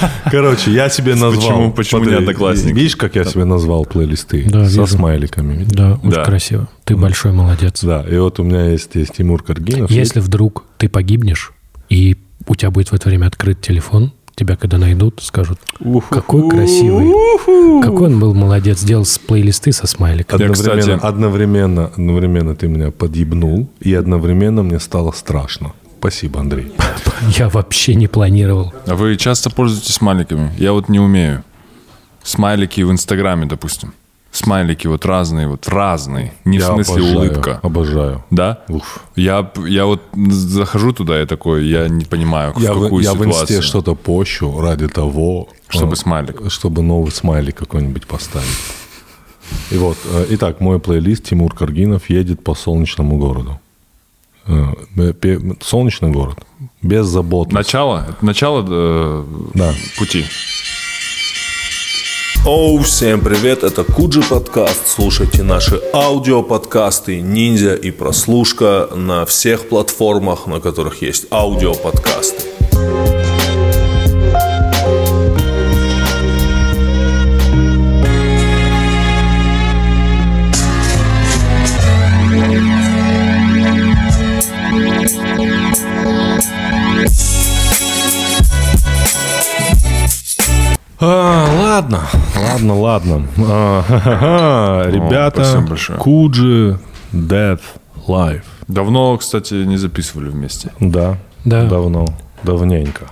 Короче, я себе назвал... Почему- почему не одноклассники? Видишь, как я себе назвал плейлисты? Да, Со вижу. смайликами. Да, очень Да. красиво. Ты большой молодец. Да, и вот у меня есть, есть Тимур Каргинов. Если вдруг ты погибнешь, и у тебя будет в это время открыт телефон, тебя когда найдут, скажут, какой красивый, какой он был молодец, сделал с плейлисты со смайликами. Я, Одновременно, кстати- одновременно, одновременно ты меня подъебнул, и одновременно мне стало страшно. Спасибо, Андрей. Я вообще не планировал. А вы часто пользуетесь смайликами? Я вот не умею. Смайлики в Инстаграме, допустим. Смайлики вот разные, вот разные. Не в Я смысле обожаю, улыбка. Обожаю. Да? Уф. Я, я вот захожу туда, я такой, я не понимаю, в Я, в, какую я в ситуацию. инсте что-то пощу ради того, Чтобы э, смайлик. Чтобы новый смайлик какой-нибудь поставить. И вот, э, итак, мой плейлист Тимур Каргинов едет по солнечному городу. Э, Солнечный город. Беззаботно. Начало? Это начало э, Да. пути. Оу, всем привет, это Куджи подкаст. Слушайте наши аудиоподкасты Ниндзя и Прослушка на всех платформах, на которых есть аудиоподкасты. А, ладно, ладно, ладно. А. Ребята. Куджи, Death, Life. Давно, кстати, не записывали вместе. Да, Да. давно, давненько.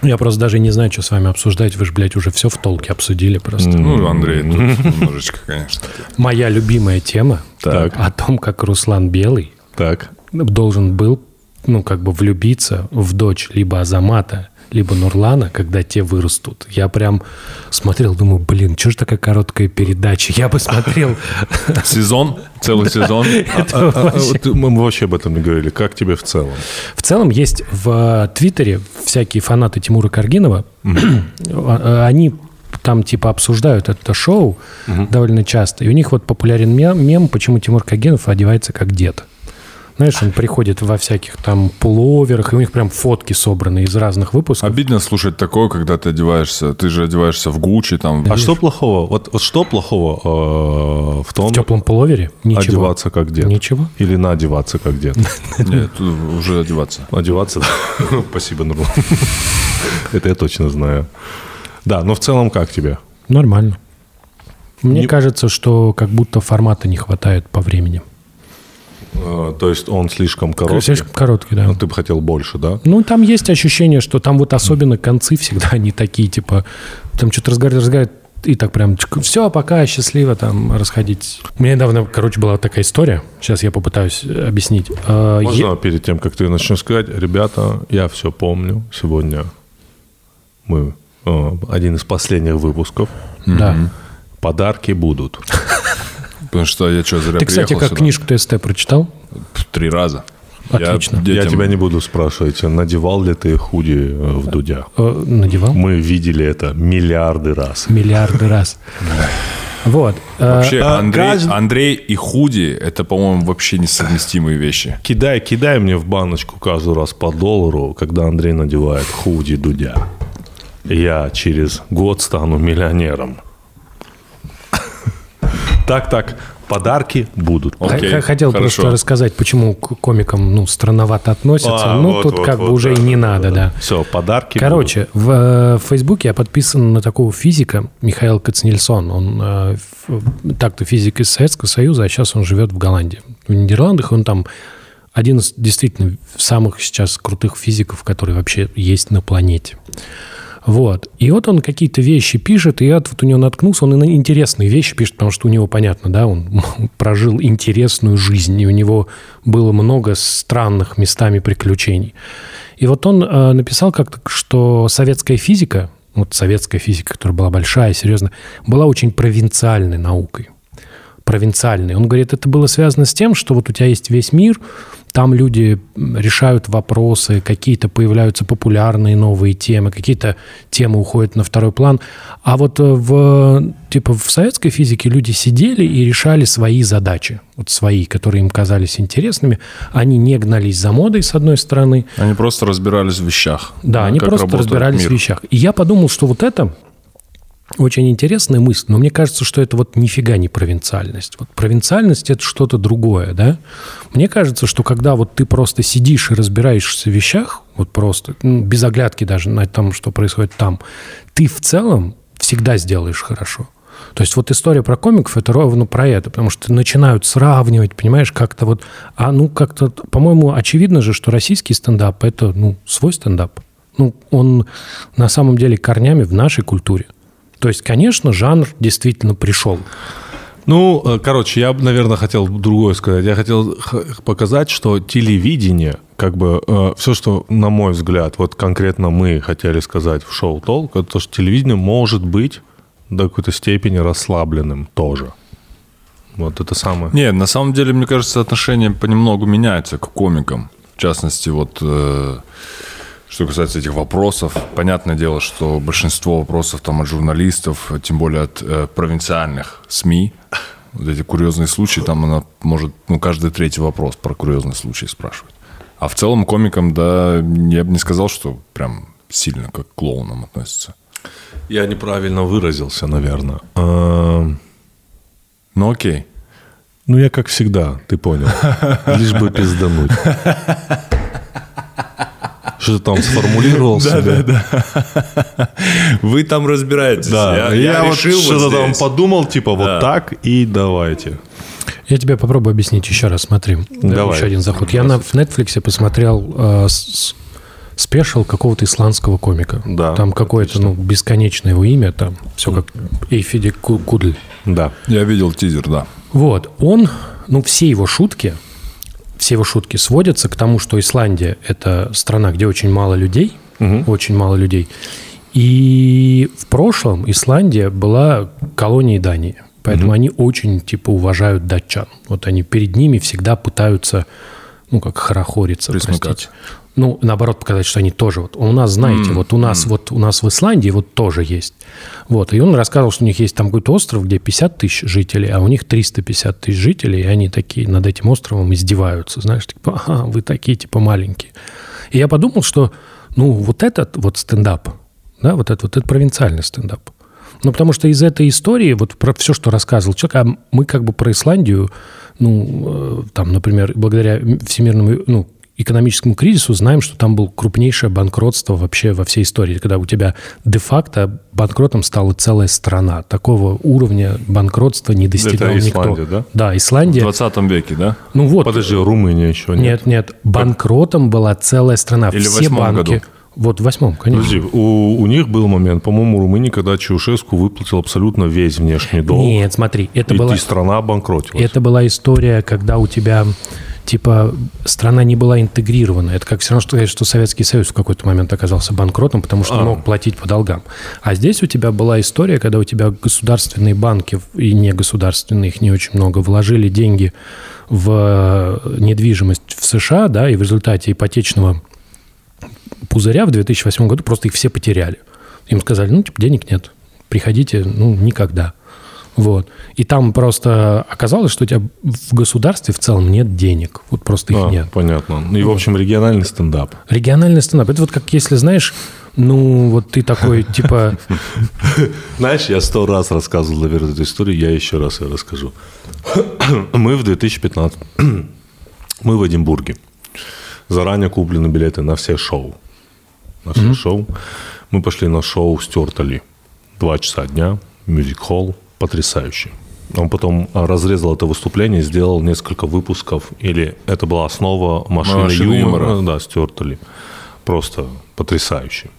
Я просто даже не знаю, что с вами обсуждать. Вы же, блядь, уже все в толке обсудили просто. Ну, Андрей тут немножечко, конечно. Моя любимая тема Так. о том, как Руслан Белый Так. должен был, ну, как бы влюбиться в дочь либо Азамата, либо Нурлана, когда те вырастут. Я прям смотрел, думаю, блин, что же такая короткая передача? Я бы смотрел. Сезон? Целый сезон? А, а, вот мы вообще об этом не говорили. Как тебе в целом? В целом есть в Твиттере всякие фанаты Тимура Каргинова. А- Они там типа обсуждают это шоу довольно часто. И у них вот популярен мем, мем, почему Тимур Каргинов одевается как дед. Знаешь, он приходит во всяких там пуловерах, и у них прям фотки собраны из разных выпусков. Обидно слушать такое, когда ты одеваешься, ты же одеваешься в Гуччи, там, А что плохого? Вот, вот что плохого э, в том, В теплом пуловере? Ничего. одеваться как дед? Ничего. Или надеваться как дед? Нет, уже одеваться. Одеваться? да. Спасибо, Нурлан. Это я точно знаю. Да, но в целом как тебе? Нормально. Мне Не- кажется, что как будто формата не хватает по времени. Э, То есть он слишком короткий? Слишком короткий, да. Ну, ты бы хотел больше, да? Ну, там есть ощущение, что там вот особенно концы всегда они такие, типа, там что-то разговаривают, разговаривают, и так прям, все, пока, счастливо, там, расходить. У меня недавно, короче, была такая история, сейчас я попытаюсь объяснить. Э, Можно е- перед тем, как ты начнешь сказать, ребята, я все помню. Сегодня мы э, один из последних выпусков. Да. Подарки будут. Потому что я что, зря Ты, кстати, как сюда? книжку ТСТ прочитал? Три раза. Отлично. Я, Я детям- тебя не буду спрашивать, надевал ли ты худи э, в Дудя. Э, надевал? Мы видели это миллиарды раз. Миллиарды раз. Вот. Э, Вообще, а, Андрей, кажд- Андрей и худи – это, по-моему, вообще несовместимые вещи. Кидай, кидай мне в баночку каждый раз по доллару, когда Андрей надевает худи Дудя. Я через год стану миллионером. Так, так, подарки будут. Окей, Хотел хорошо. просто рассказать, почему к комикам ну, странновато относятся. А, ну, вот, тут вот, как вот, бы уже да, и не да, надо, да. Все, подарки Короче, в, э, Фейсбуке я подписан на такого физика Михаил Кацнельсон. Он э, так-то физик из Советского Союза, а сейчас он живет в Голландии. В Нидерландах он там один из действительно самых сейчас крутых физиков, которые вообще есть на планете. Вот. И вот он какие-то вещи пишет, и я вот у него наткнулся, он и на интересные вещи пишет, потому что у него, понятно, да, он прожил интересную жизнь, и у него было много странных местами приключений. И вот он э, написал как-то, что советская физика, вот советская физика, которая была большая, серьезная, была очень провинциальной наукой провинциальный. Он говорит, это было связано с тем, что вот у тебя есть весь мир, там люди решают вопросы, какие-то появляются популярные новые темы, какие-то темы уходят на второй план. А вот э, в типа в советской физике люди сидели и решали свои задачи, вот свои, которые им казались интересными. Они не гнались за модой, с одной стороны. Они просто разбирались в вещах. Да, они просто разбирались мир. в вещах. И я подумал, что вот это очень интересная мысль, но мне кажется, что это вот нифига не провинциальность. Вот провинциальность – это что-то другое, да? Мне кажется, что когда вот ты просто сидишь и разбираешься в вещах, вот просто, ну, без оглядки даже на том, что происходит там, ты в целом всегда сделаешь хорошо. То есть вот история про комиков – это ровно про это, потому что начинают сравнивать, понимаешь, как-то вот… А ну как-то, по-моему, очевидно же, что российский стендап – это, ну, свой стендап. Ну, он на самом деле корнями в нашей культуре. То есть, конечно, жанр действительно пришел. Ну, э, короче, я, бы, наверное, хотел другое сказать. Я хотел показать, что телевидение, как бы все, что, на мой взгляд, вот конкретно мы хотели сказать в шоу Толк, это то, что телевидение может быть до какой-то степени расслабленным тоже. Вот это самое. Нет, на самом деле, мне кажется, отношение понемногу меняется к комикам. В частности, вот э, что касается этих вопросов, понятное дело, что большинство вопросов там от журналистов, тем более от э, провинциальных СМИ, вот эти курьезные случаи, там она может, ну, каждый третий вопрос про курьезный случай спрашивать. А в целом комикам, да, я бы не сказал, что прям сильно как к клоунам относятся. Я неправильно выразился, наверное. А, Ну окей. Ну, я как всегда, ты понял. Лишь бы пиздануть. Что ты там сформулировал себе? Вы там разбираетесь. Да, я, вот что-то там подумал, типа вот так и давайте. Я тебе попробую объяснить еще раз. Смотри, Давай. еще один заход. Я на в Netflix посмотрел э, с- спешл какого-то исландского комика. Да, Там какое-то, ну, бесконечное его имя, там все как Эйфиди Ку- Кудль. Да. Я видел тизер, да. Вот, он, ну, все его шутки, все его шутки сводятся к тому, что Исландия – это страна, где очень мало людей, очень мало людей. И в прошлом Исландия была колонией Дании. Поэтому они очень, типа, уважают датчан. Вот они перед ними всегда пытаются, ну, как хорохориться, Присмыкаться. простите. Ну, наоборот, показать, что они тоже вот у нас, знаете, вот у нас вот у нас в Исландии вот тоже есть. Вот, и он рассказывал, что у них есть там какой-то остров, где 50 тысяч жителей, а у них 350 тысяч жителей, и они такие над этим островом издеваются, знаешь, типа, ага, вы такие, типа, маленькие. И я подумал, что, ну, вот этот вот стендап, да, вот этот вот это провинциальный стендап. Ну, потому что из этой истории, вот про все, что рассказывал человек, а мы как бы про Исландию, ну, э, там, например, благодаря всемирному, ну, экономическому кризису знаем, что там было крупнейшее банкротство вообще во всей истории, когда у тебя де-факто банкротом стала целая страна. Такого уровня банкротства не достигал Это никто. Исландия, да? Да, В Исландия. 20 веке, да? Ну вот, Подожди, Румыния еще нет. нет, нет, банкротом была целая страна. Или в Все восьмом банки. году? Вот в восьмом, конечно. Подожди, у, у них был момент, по-моему, Румынии, когда Чаушеску выплатил абсолютно весь внешний долг. Нет, смотри, это и, была... и страна обанкротилась. Это была история, когда у тебя типа страна не была интегрирована. Это как все равно, что сказать, что Советский Союз в какой-то момент оказался банкротом, потому что А. мог платить по долгам. А здесь у тебя была история, когда у тебя государственные банки и негосударственные, их не очень много, вложили деньги в э, недвижимость в США, да, и в результате ипотечного пузыря в 2008 году просто их все потеряли. Им сказали, ну, типа, денег нет, приходите, ну, никогда. Вот. И там просто оказалось, что у тебя в государстве в целом нет денег. Вот просто их А, нет. понятно. Ну И, в общем, региональный стендап. Региональный стендап. Это вот как если, знаешь, ну, вот ты такой, типа, Знаешь, я сто раз рассказывал, наверное, эту историю, я еще раз ее расскажу. Мы в 2015... Мы в Эдинбурге. Заранее куплены билеты на все шоу. На все шоу. Мы пошли на шоу Стюарта Ли. Два часа дня, мюзик-холл, потрясающий. Он потом а, разрезал это выступление, сделал несколько выпусков, или это была основа машины, Машины юмора, юмора. да, Стюарта Ли. Просто потрясающий.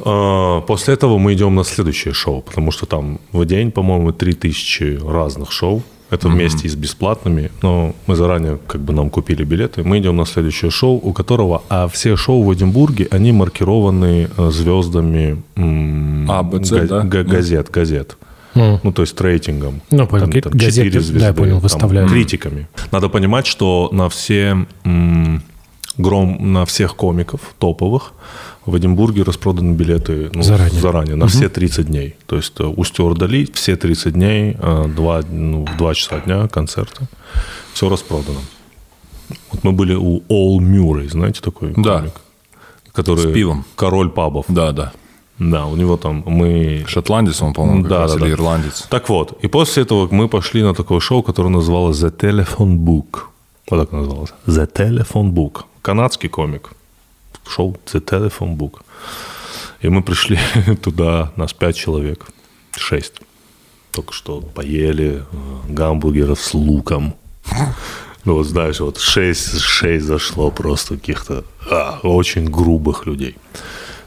А, После этого мы идем на следующее шоу, потому что там в день, по-моему, 3000 разных шоу. Это вместе и с бесплатными, но мы заранее как бы нам купили билеты. Мы идем на следующее шоу, у которого, а все шоу в Эдинбурге, они маркированы э, звездами м, А, Б, га- да? га- газет, газет. М. Ну, то есть рейтингом. Ну, понял. Там- там Газеты, четыре да, звезды, я понял, там, выставляют. критиками. Надо понимать, что на все м, гром, на всех комиков топовых В Эдинбурге распроданы билеты ну, Заранее. заранее на все 30 дней. То есть э, у Стюарда Ли все 30 дней, э, два, ну, в 2 часа дня концерта. Все распродано. Вот мы были у All Murray, знаете такой Да. комик? Который С пивом. Король пабов. Да, да. Да, у него там мы... Шотландец он, по-моему, Да, да, или да. ирландец. Так вот, и после этого мы пошли на такое шоу, которое называлось The Telephone Book. Вот так называлось. The Telephone Book. Канадский комик. Шоу The Telephone Book. И мы пришли туда, нас пять человек. Шесть. Только что поели э, гамбургеров с луком. Ну, вот знаешь, вот шесть, шесть зашло просто каких-то а, очень грубых людей.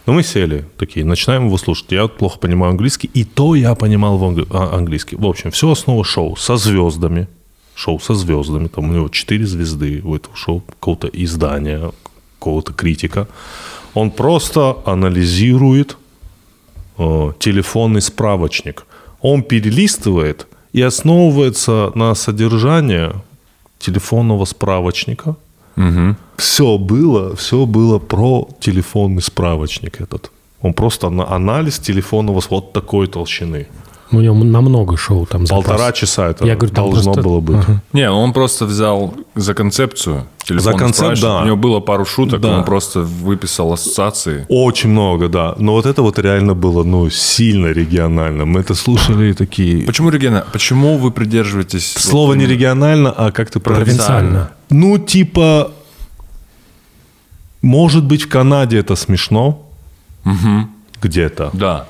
Но мы сели такие, начинаем его слушать. Я плохо понимаю английский, и то я понимал в англи- а, английский. В общем, все основа шоу со звездами. Шоу со звездами. Там у него четыре звезды у этого шоу, какого-то издания, какого-то критика. Он просто анализирует э, телефонный справочник. Он перелистывает и основывается на содержании телефонного справочника. Все было, все было про телефонный справочник этот. Он просто на анализ телефонного вот такой толщины. У него намного шоу там запас. Полтора часа это Я говорю, должно просто- было быть. Ага. Не, он просто взял за концепцию За концепт, да. У него было пару шуток, Да. он просто выписал ассоциации. Очень много, да. Но вот это вот реально было, ну, сильно регионально. Мы это слушали и такие... Почему регионально? Почему вы придерживаетесь... Слово вот не регионально, а как ты Провинциально. Ну, типа, может быть, в Канаде это смешно. Где-то. Да.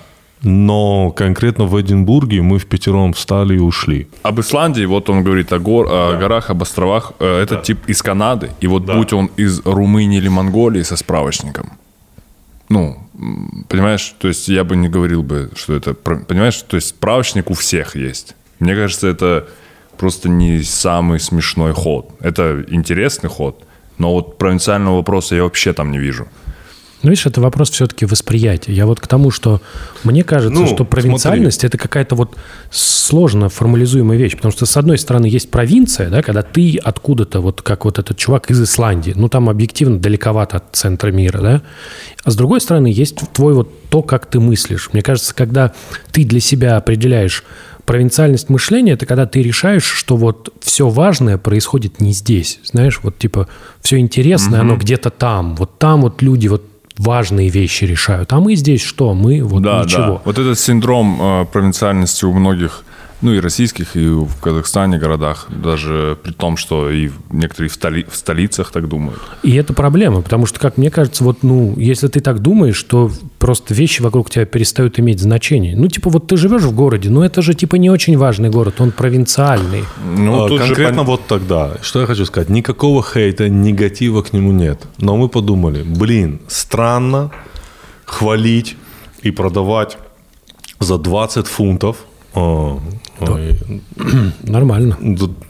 Но конкретно в Эдинбурге мы в пятером встали и ушли. Об Исландии, вот он говорит о, гор, о горах, об островах. Э, Это тип из Канады. И вот будь он из Румынии или Монголии со справочником. Ну, понимаешь, то есть я бы не говорил бы, что это... Понимаешь, то есть справочник у всех есть. Мне кажется, это просто не самый смешной ход. Это интересный ход, но вот провинциального вопроса я вообще там не вижу. Ну, видишь, это вопрос все-таки восприятия. Я вот к тому, что мне кажется, Ну, что провинциальность это какая-то вот сложно формализуемая вещь. Потому что, с одной стороны, есть провинция, да, когда ты откуда-то, вот как вот этот чувак из Исландии, ну, там объективно далековато от центра мира, да. А с другой стороны, есть твой вот то, как ты мыслишь. Мне кажется, когда ты для себя определяешь провинциальность мышления, это когда ты решаешь, что вот все важное происходит не здесь. Знаешь, вот типа все интересное, оно где-то там. Вот там вот люди вот важные вещи решают. А мы здесь что? Мы вот Да, ничего. да. Вот этот синдром э, провинциальности у многих, ну и российских, и в Казахстане городах, даже при том, что и некоторые в, столи- в столицах так думают. И это проблема, потому что, как мне кажется, вот, ну, если ты так думаешь, то просто вещи вокруг тебя перестают иметь значение. Ну, типа, вот ты живешь в городе, но это же, типа, не очень важный город, он провинциальный. Ну, А, тут же конкретно пон- вот тогда, что я хочу сказать, никакого хейта, негатива к нему нет. Но мы подумали, блин, странно хвалить и продавать за 20 фунтов Нормально.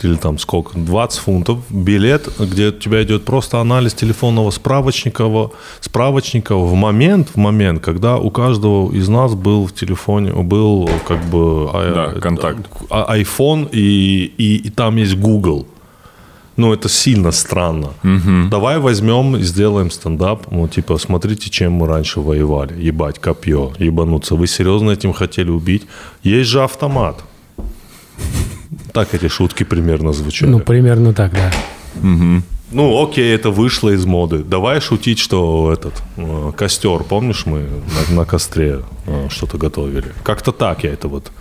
или там сколько, 20 фунтов билет, где у тебя идет просто анализ телефонного справочника, во- справочника в момент, в момент, когда у каждого из нас был в телефоне, был как бы а, Да, контакт. а- iPhone и, и, и там есть Google. Ну, это сильно странно. Давай возьмем и сделаем стендап. Ну, типа, смотрите, чем мы раньше воевали. Ебать, копье, ебануться. Вы серьезно этим хотели убить? Есть же автомат. Так эти шутки примерно звучали. Ну, Ну, примерно так, да. окей, это вышло из моды. Давай шутить, что этот э, костер, помнишь, мы на, на костре э, что-то готовили. Как-то так я это вот.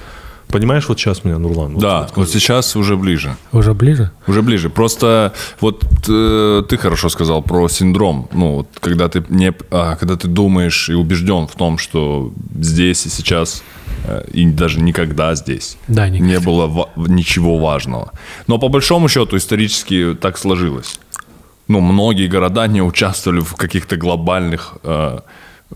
Понимаешь, вот сейчас меня Нурлан. вот- Да, вот вот сейчас уже ближе. Уже ближе? Уже ближе. Просто вот э, ты хорошо сказал про синдром. Ну, вот когда ты не, а, когда ты думаешь и убежден в том, что здесь и сейчас э, и даже никогда здесь Да, никогда. не было ва- ничего важного. Но по большому счету исторически так сложилось. Ну, многие города не участвовали в каких-то глобальных э,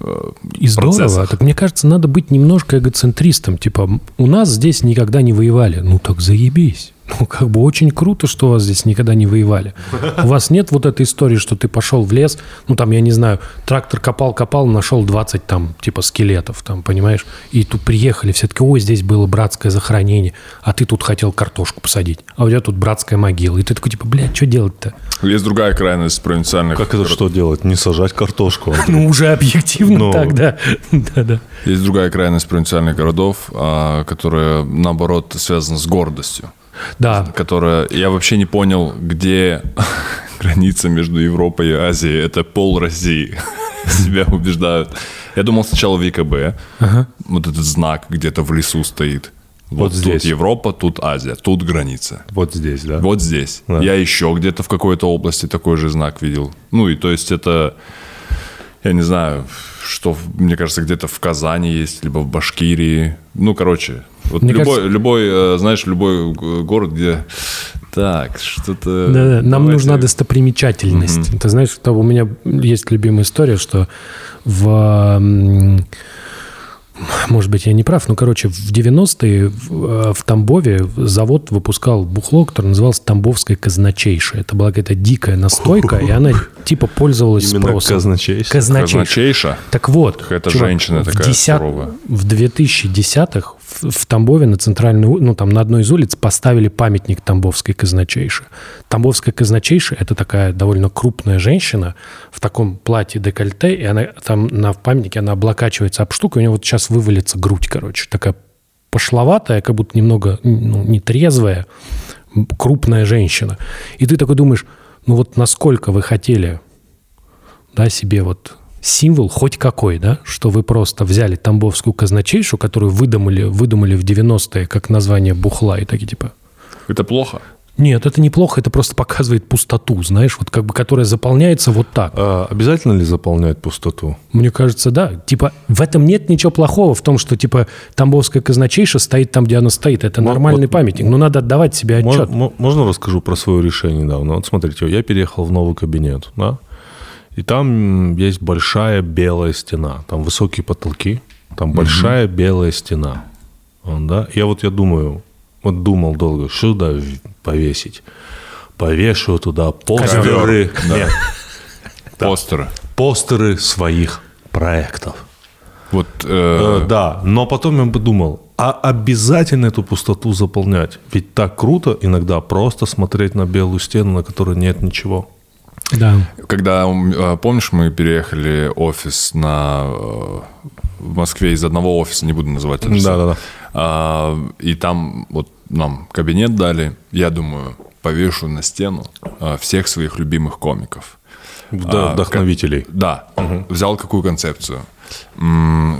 э, И здорово. процессах. Так мне кажется, надо быть немножко эгоцентристом. Типа, у нас здесь никогда не воевали. Ну так заебись. Ну, как бы очень круто, что у вас здесь никогда не воевали. У вас нет вот этой истории, что ты пошел в лес, ну, там, я не знаю, трактор копал-копал, нашел 20 там, типа, скелетов, там, понимаешь? И тут приехали, все таки ой, здесь было братское захоронение, а ты тут хотел картошку посадить, а у тебя тут братская могила. И ты такой, типа, блядь, что делать-то? Есть другая крайность провинциальных... Как это что делать? Не сажать картошку? Ну, уже объективно Ну. так, да. Есть другая крайность провинциальных городов, а, которая, наоборот, связана с гордостью. Да, Которая... Я вообще не понял, где граница между Европой и Азией. Это пол России. Себя убеждают. Я думал сначала ВКБ. Вот этот знак где-то в лесу стоит. Вот, Вот здесь. тут Европа, тут Азия, тут граница. Вот здесь, да? Вот здесь. Да. Я еще где-то в какой-то области такой же знак видел. Ну и то есть это, я не знаю, что, в- мне кажется, где-то в Казани есть, либо в Башкирии. Ну, короче, вот Мне любой, кажется- любой, э, знаешь, любой г- город, где так, что-то... Да, да. Нам давайте- нужна достопримечательность. Ты знаешь, что у меня есть любимая история, что в... Может быть, я не прав, но, короче, в 90-е в, э, в Тамбове завод выпускал бухло, которое называлось «Тамбовское казначейшее». Это была какая-то дикая настойка, и она типа пользовалась Именно спросом. Казначейшее. Казначейша. Так вот, Какая-то чувак, женщина в такая 10 суровая. В 2010-х в, Тамбове на центральной, ну там на одной из улиц поставили памятник Тамбовской казначейше. Тамбовская казначейша – это такая довольно крупная женщина в таком платье декольте, и она там на памятнике она облокачивается об штуку, и у нее вот сейчас вывалится грудь, короче, такая пошловатая, как будто немного ну, нетрезвая, крупная женщина. И ты такой думаешь, ну вот насколько вы хотели да, себе вот символ хоть какой, да, что вы просто взяли тамбовскую казначейшу, которую выдумали, выдумали в 90-е как название бухла, и такие типа, Это плохо? нет, это неплохо, это просто показывает пустоту, знаешь, вот как бы, которая заполняется вот так. А обязательно ли заполнять пустоту? Мне кажется, да. Типа, в этом нет ничего плохого, в том, что, типа, Тамбовская казначейша стоит там, где она стоит. Это Вот- нормальный вот- памятник. Но надо отдавать себе отчет. мо- Можно расскажу про свое решение недавно? Вот смотрите, я переехал в новый кабинет, да? И там есть большая белая стена. Там высокие потолки. Там большая белая стена. Да? Я вот я думаю, вот думал долго, что туда повесить? Повешу туда постеры. Нет, Постеры. постеры своих проектов. Вот, э, Э, да, но потом я подумал, а обязательно эту пустоту заполнять? Ведь так круто иногда просто смотреть на белую стену, на которой нет ничего. Да. Когда, э, помнишь, мы переехали офис на, э, в Москве из одного офиса, не буду называть адрес. Да-да-да. А, И там вот нам кабинет дали, я думаю, повешу на стену э, всех своих любимых комиков. А, вдохновителей. Да. Взял какую концепцию?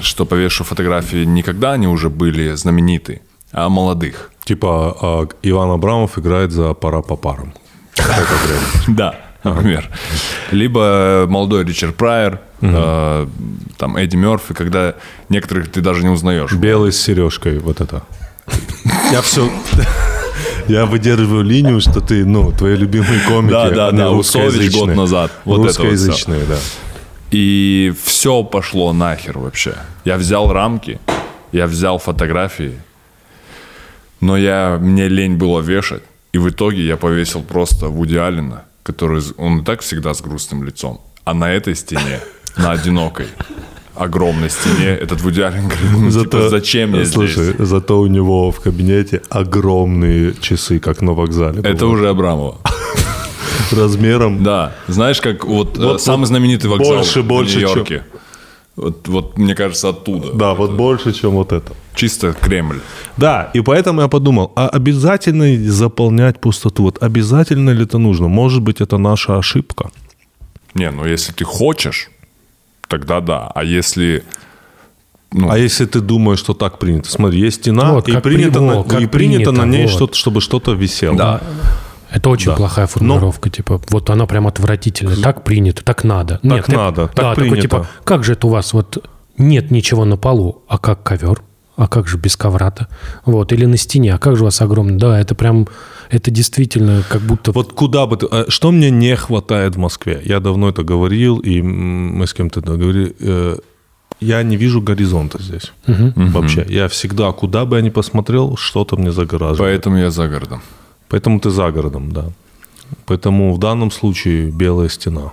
Что повешу фотографии не когда они уже были знамениты, а молодых. Типа а, Иван Абрамов играет за пара по парам. Да, например. Либо молодой Ричард Прайер, э, там Эдди Мерфи, когда некоторых ты даже не узнаешь. Белый с сережкой, вот это. Я все... Я выдерживаю линию, что ты, ну, твои любимые комики, Да, да, да, Усович русскоязычные. год назад. Вот это вот русскоязычные, да. И все пошло нахер вообще. Я взял рамки, я взял фотографии, но я, мне лень было вешать. И в итоге я повесил просто Вуди Аллена, который, он и так всегда с грустным лицом. А на этой стене, на одинокой, огромной стене, этот Вуди Аллен говорит, ну, типа, зачем я Слушай, здесь? зато у него в кабинете огромные часы, как на вокзале. Это бывает. уже Абрамова. размером. Да, знаешь, как вот, э, Вот- самый вот знаменитый вокзал больше, в больше, Нью-Йорке. Вот, вот, мне кажется, оттуда. Да, вот больше, чем вот это. Чисто Кремль. Да, и поэтому я подумал, а обязательно ли заполнять пустоту? Вот обязательно ли это нужно? Может быть, это наша ошибка? Не, ну если ты хочешь, тогда да. А если... Ну, А если ты думаешь, что так принято? Смотри, есть стена, Вот, и, принято, при- на, во, и принято на принято, ней, вот. что-то, чтобы что-то висело. Да. Это очень Да. плохая формулировка, типа, вот она прям отвратительная. Так принято, так надо. Так надо, так да, такой, принято. типа, как же это у вас вот нет ничего на полу, а как ковер? А как же без ковра-то? Вот, или на стене, а как же у вас огромный? Да, это прям, это действительно как будто... Вот куда бы ты... а Что мне не хватает в Москве? Я давно это говорил, и мы с кем-то это говорили. э, Я не вижу горизонта здесь. Вообще. Я всегда, куда бы я ни посмотрел, что-то мне загораживает. поэтому я за городом. Поэтому ты за городом, да. Поэтому в данном случае белая стена.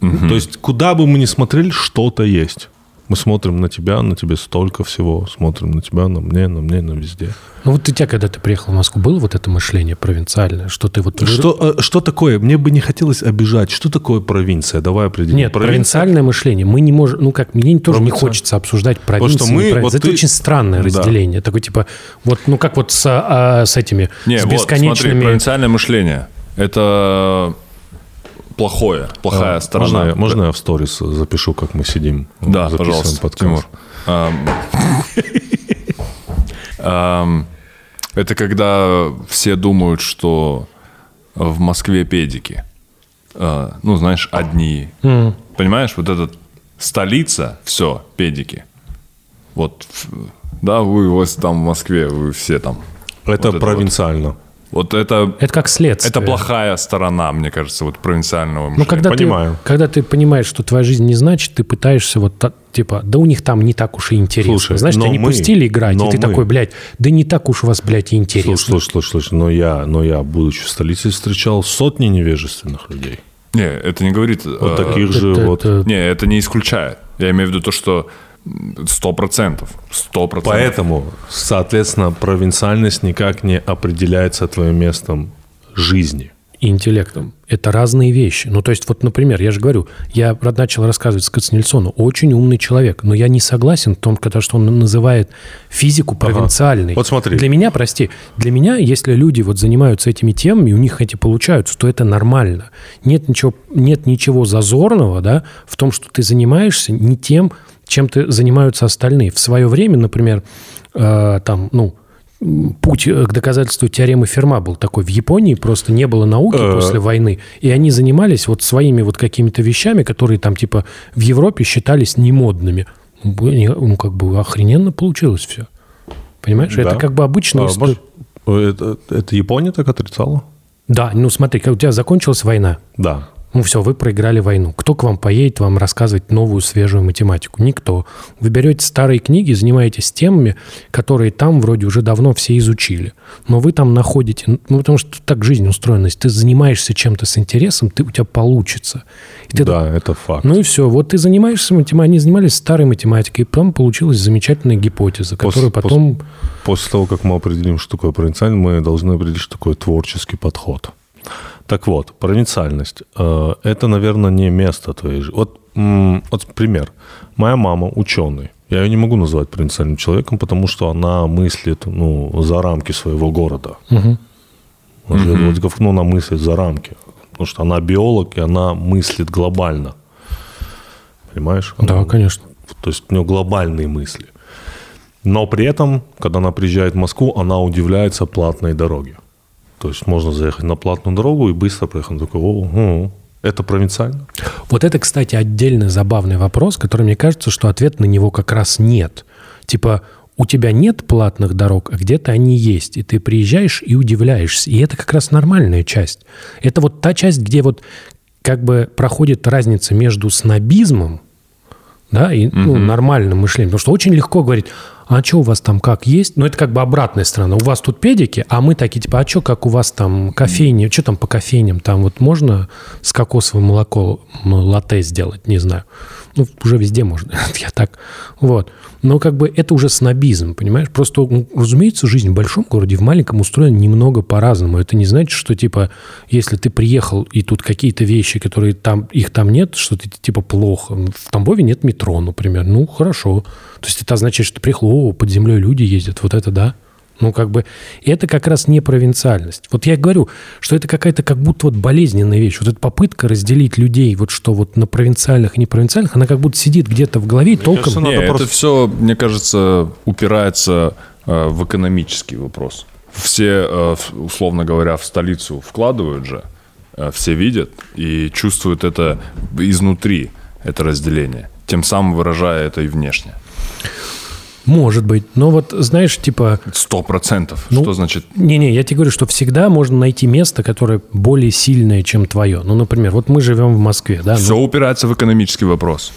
То есть куда бы мы ни смотрели, что-то есть. Мы смотрим на тебя, на тебе столько всего, смотрим на тебя, на мне, на мне, на везде. Ну вот у тебя, когда ты приехал в Москву, было вот это мышление провинциальное, что ты вот... Что, э, что такое? Мне бы не хотелось обижать. Что такое провинция? Давай определим. Нет, провинциальное мышление. Мы не можем... Ну как, мне тоже не хочется обсуждать провинцию. что мы- провинцию. вот это ты- очень странное Да. разделение. Такое типа... Вот, ну как вот с, а, с этими... Не, с вот, бесконечными... смотри, провинциальное мышление – это плохое, плохая А, сторона. Можно, я- можно я в сторис запишу, как мы сидим? Да, пожалуйста, подкаст? Тимур. Это когда все думают, что в Москве педики. А, Ну, знаешь, одни. Понимаешь, вот эта столица, все, педики. Вот, да, вы у вас там в Москве, вы все там. Это Вот это вот. Вот это, Это как следствие. это плохая сторона, мне кажется, вот провинциального Ну, мышления. когда Понимаю. ты, когда ты понимаешь, что твоя жизнь не значит, ты пытаешься вот типа, да у них там не так уж и интересно. Слушай, Знаешь, но они мы- пустили играть, но и ты мы- такой, блядь, да не так уж у вас, блядь, и интересно. Слушай, слушай, слушай, слушай, но я, но я, будучи в столице, встречал сотни невежественных людей. Не, это не говорит... Вот э, таких же Это- вот. это- Не, это не исключает. Я имею в виду то, что сто процентов. Сто процентов. Поэтому, соответственно, провинциальность никак не определяется твоим местом жизни. и интеллектом. Это разные вещи. Ну, то есть, вот, например, я же говорю, я начал рассказывать с Кацнельсону, очень умный человек, но я не согласен в том, когда, что он называет физику провинциальной. Вот смотри. Для меня, прости, для меня, если люди вот занимаются этими темами, у них эти получаются, то это нормально. Нет ничего, нет ничего зазорного, да, в том, что ты занимаешься не тем, чем ты занимаются остальные. В свое время, например, э, там, ну, путь э, к доказательству теоремы Ферма был такой. В Японии просто не было науки Э. после войны, и они занимались вот своими вот какими-то вещами, которые там типа в Европе считались немодными. Ну, как бы охрененно получилось все. Понимаешь? Это Да. как бы обычная А, история. может, это, это Япония так отрицала? Да, ну смотри, как у тебя закончилась война. Да. Ну все, вы проиграли войну. Кто к вам поедет вам рассказывать новую свежую математику? Никто. Вы берете старые книги, занимаетесь темами, которые там вроде уже давно все изучили. Но вы там находите... Ну, потому что так жизнь устроена. Если ты занимаешься чем-то с интересом, ты, у тебя получится. И ты да, это факт. Ну и все. Вот ты занимаешься математикой, они занимались старой математикой, и потом получилась замечательная гипотеза, которую Пос- потом... После того, как мы определим, что такое провинциальность, мы должны определить, что такое творческий подход. Так вот, провинциальность э, это, наверное, не место твоей жизни. Вот, вот пример. Моя мама ученый. Я ее не могу назвать провинциальным человеком, потому что она мыслит ну, за рамки своего города. В Владиков- ну, она мыслит за рамки. Потому что она биолог, и она мыслит глобально. Понимаешь? Да, Она- конечно. то есть у нее глобальные мысли. Но при этом, когда она приезжает в Москву, она удивляется платной дороге. То есть можно заехать на платную дорогу и быстро проехать. Она такой, о, это провинциально? Вот это, кстати, отдельно забавный вопрос, который, мне кажется, что ответ на него как раз нет. Типа, у тебя нет платных дорог, а где-то они есть. И ты приезжаешь и удивляешься. И это как раз нормальная часть. Это вот та часть, где вот как бы проходит разница между снобизмом да, и ну, нормальным мышлением. Потому что очень легко говорить, а что у вас там как есть? Ну, это как бы обратная сторона. У вас тут педики, а мы такие, типа, а что, как у вас там кофейни? Что там по кофейням? Там вот можно с кокосовым молоком латте сделать? Не знаю. Ну, уже везде можно. Я так. Вот. Но как бы это уже снобизм, понимаешь? Просто, ну, разумеется, жизнь в большом городе, в маленьком устроена немного по-разному. Это не значит, что, типа, если ты приехал, и тут какие-то вещи, которые там, их там нет, что ты, типа, плохо. В Тамбове нет метро, например. Ну, хорошо. То есть это означает, что ты приехал, о, под землей люди ездят, вот это да. Ну, как бы, это как раз не провинциальность. Вот я и говорю, что это какая-то как будто вот болезненная вещь. Вот эта попытка разделить людей, вот что вот на провинциальных и непровинциальных, она как будто сидит где-то в голове и толком... кажется, Не, надо это просто- все, мне кажется, упирается э, в экономический вопрос. Все, э, условно говоря, в столицу вкладывают же, э, все видят и чувствуют это изнутри, это разделение, тем самым выражая это и внешне. Может быть. Но вот, знаешь, типа... Сто процентов. Ну, Что значит? Не-не, я тебе говорю, что всегда можно найти место, которое более сильное, чем твое. Ну, например, вот мы живем в Москве, да? Все ну, упирается в экономический вопрос.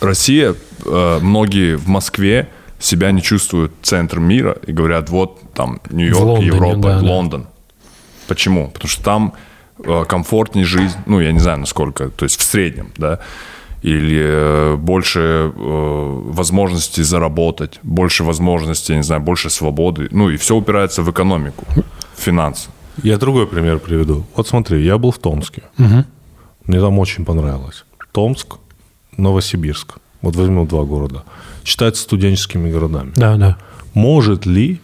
Россия, э, многие в Москве себя не чувствуют центром мира и говорят, вот там Нью-Йорк, Лондоне, Европа, да, да. Лондон. Почему? Потому что там э, комфортнее жизнь, ну, я не знаю, насколько, то есть в среднем, да, или э, больше э, возможностей заработать, больше возможностей, не знаю, больше свободы, ну, и все упирается в экономику, в финансы. Я другой пример приведу. Вот смотри, я был в Томске. Мне там очень понравилось. Томск, Новосибирск. Вот возьмем два города. Считаются студенческими городами. Да, да. Может ли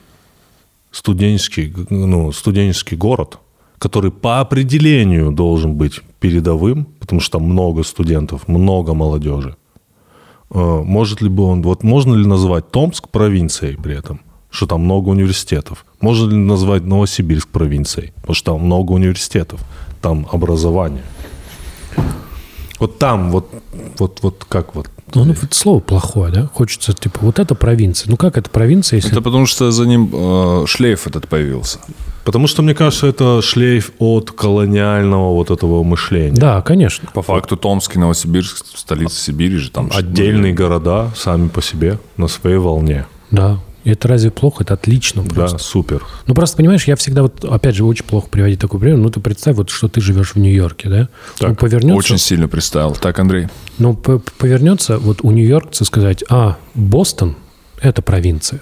студенческий, ну, студенческий город, который по определению должен быть передовым, потому что там много студентов, много молодежи, э, может ли бы он, вот можно ли назвать Томск провинцией при этом, что там много университетов? Можно ли назвать Новосибирск провинцией, потому что там много университетов, там образование? Вот там, вот, вот, вот как вот? Ну, ну, вот слово плохое, да? Хочется, типа, вот это провинция. Ну, как это провинция, если... Это потому что за ним э, шлейф этот появился. Потому что, мне кажется, это шлейф от колониального вот этого мышления. Да, конечно. По факту Томск и Новосибирск, столица Сибири же там. Отдельные города сами по себе на своей волне. Да. И это разве плохо? Это отлично просто. Да, супер. Ну, просто, понимаешь, я всегда вот, опять же, очень плохо приводить такой пример. Ну, ты представь, вот, что ты живешь в Нью-Йорке, да? ну, повернется, Очень сильно представил. Так, Андрей? ну, повернется вот у нью-йоркца сказать, а, Бостон – это провинция.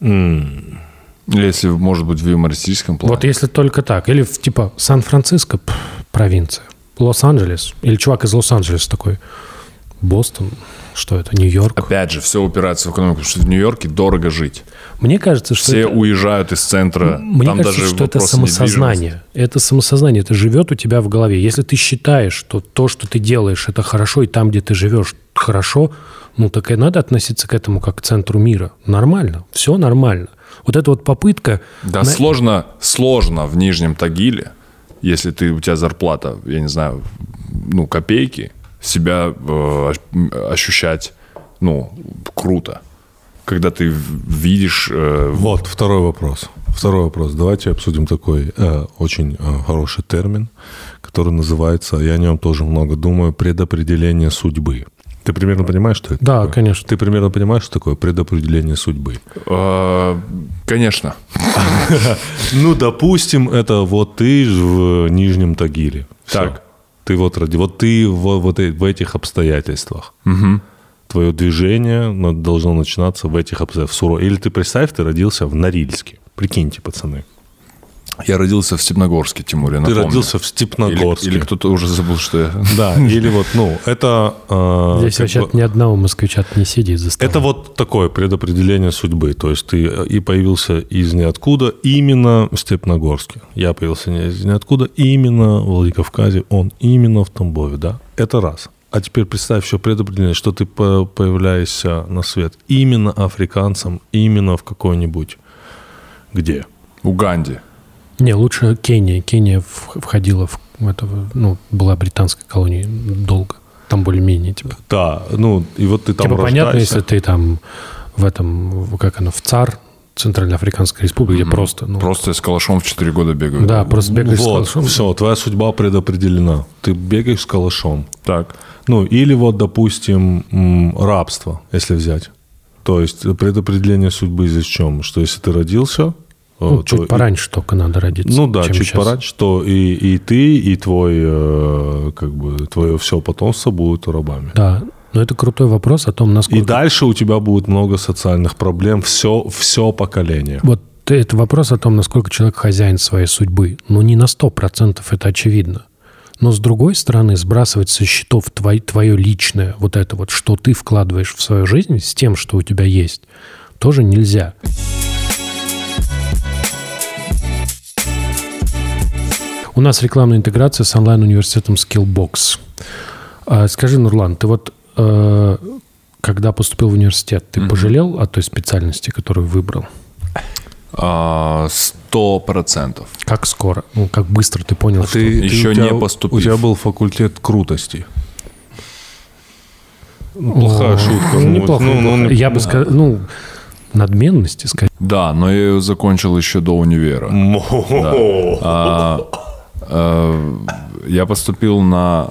Или если, может быть, в юмористическом плане. Вот если только так. Или, в, типа, Сан-Франциско – провинция. Лос-Анджелес. Или чувак из Лос-Анджелеса такой, Бостон, что это, Нью-Йорк? Опять же, все упирается в экономику, потому что в Нью-Йорке дорого жить. Мне кажется, что Все это... уезжают из центра. Мне там кажется, даже что это самосознание. Это самосознание, это живет у тебя в голове. Если ты считаешь, что то, что ты делаешь, это хорошо, и там, где ты живешь, хорошо, ну так и надо относиться к этому как к центру мира. Нормально, все нормально. Вот эта вот попытка... Да, на- сложно, сложно в Нижнем Тагиле, если ты, у тебя зарплата, я не знаю, ну, копейки, себя э, ощ- ощущать, ну, круто. Когда ты видишь... э, Вот, второй вопрос. Второй вопрос. Давайте обсудим такой э, очень э, хороший термин, который называется, я о нем тоже много думаю, предопределение судьбы. Ты примерно понимаешь, что это Да, такое? конечно. Ты примерно понимаешь, что такое предопределение судьбы? э, конечно. Ну, допустим, это вот ты ж в Нижнем Тагиле. Так. Ты вот ради, вот ты в, вот э- в этих обстоятельствах. Твое движение должно начинаться в этих обстоятельствах. Или ты представь, ты родился в Норильске. Прикиньте, пацаны. Я родился в Степногорске, Тимур, я Ты напомню. родился в Или, Степногорске. или кто-то уже забыл, что я... Да, или вот, ну, это... э, Здесь вообще бы- ни одного москвича не сидит за столом. Это вот такое предопределение судьбы. То есть ты э, и появился из ниоткуда именно в Степногорске. Я появился не из ниоткуда именно в Владикавказе, он именно в Тамбове, да? Это раз. А теперь представь еще предопределение, что ты по- появляешься на свет именно африканцем, именно в какой-нибудь... Где? Уганде. Не, лучше Кения. Кения входила в это, ну, была британской колонией долго. Там более-менее типа. Да, ну, и вот ты там типа понятно, если ты там в этом, как оно, в ЦАР, Центральноафриканской республике, где просто, ну, Просто с калашом в 4 года бегаю. да, просто бегаешь с Вот, калашом. все, твоя судьба предопределена. Ты бегаешь с калашом. Так. Ну, или вот, допустим, рабство, если взять. То есть предопределение судьбы здесь в чем? Что если ты родился... Ну, чуть то и- пораньше только надо родиться. Ну да, чуть щас. пораньше, что и, и ты, и твой, э, как бы, твое все потомство будут рабами. Да, но это крутой вопрос о том, И насколько... дальше у тебя будет много социальных проблем, все, все поколение. Вот это вопрос о том, насколько человек хозяин своей судьбы. Ну, не на 100% это очевидно. Но с другой стороны, сбрасывать со счетов твой, твое личное, вот это вот, что ты вкладываешь в свою жизнь с тем, что у тебя есть, тоже нельзя. У нас рекламная интеграция с онлайн-университетом Skillbox. А, Скажи, Нурлан, ты вот э, когда поступил в университет, ты пожалел о той специальности, которую выбрал? А, Сто процентов. Как скоро? Ну, как быстро ты понял, что... Еще у тебя- не поступив. У тебя был факультет крутости. Ну, Плохая О, шутка. ну, ну, неплохо. ну, ну, неплохо. Я бы сказал, ну, надменности, сказать. Да, но я ее закончил еще до универа. А, а, я поступил на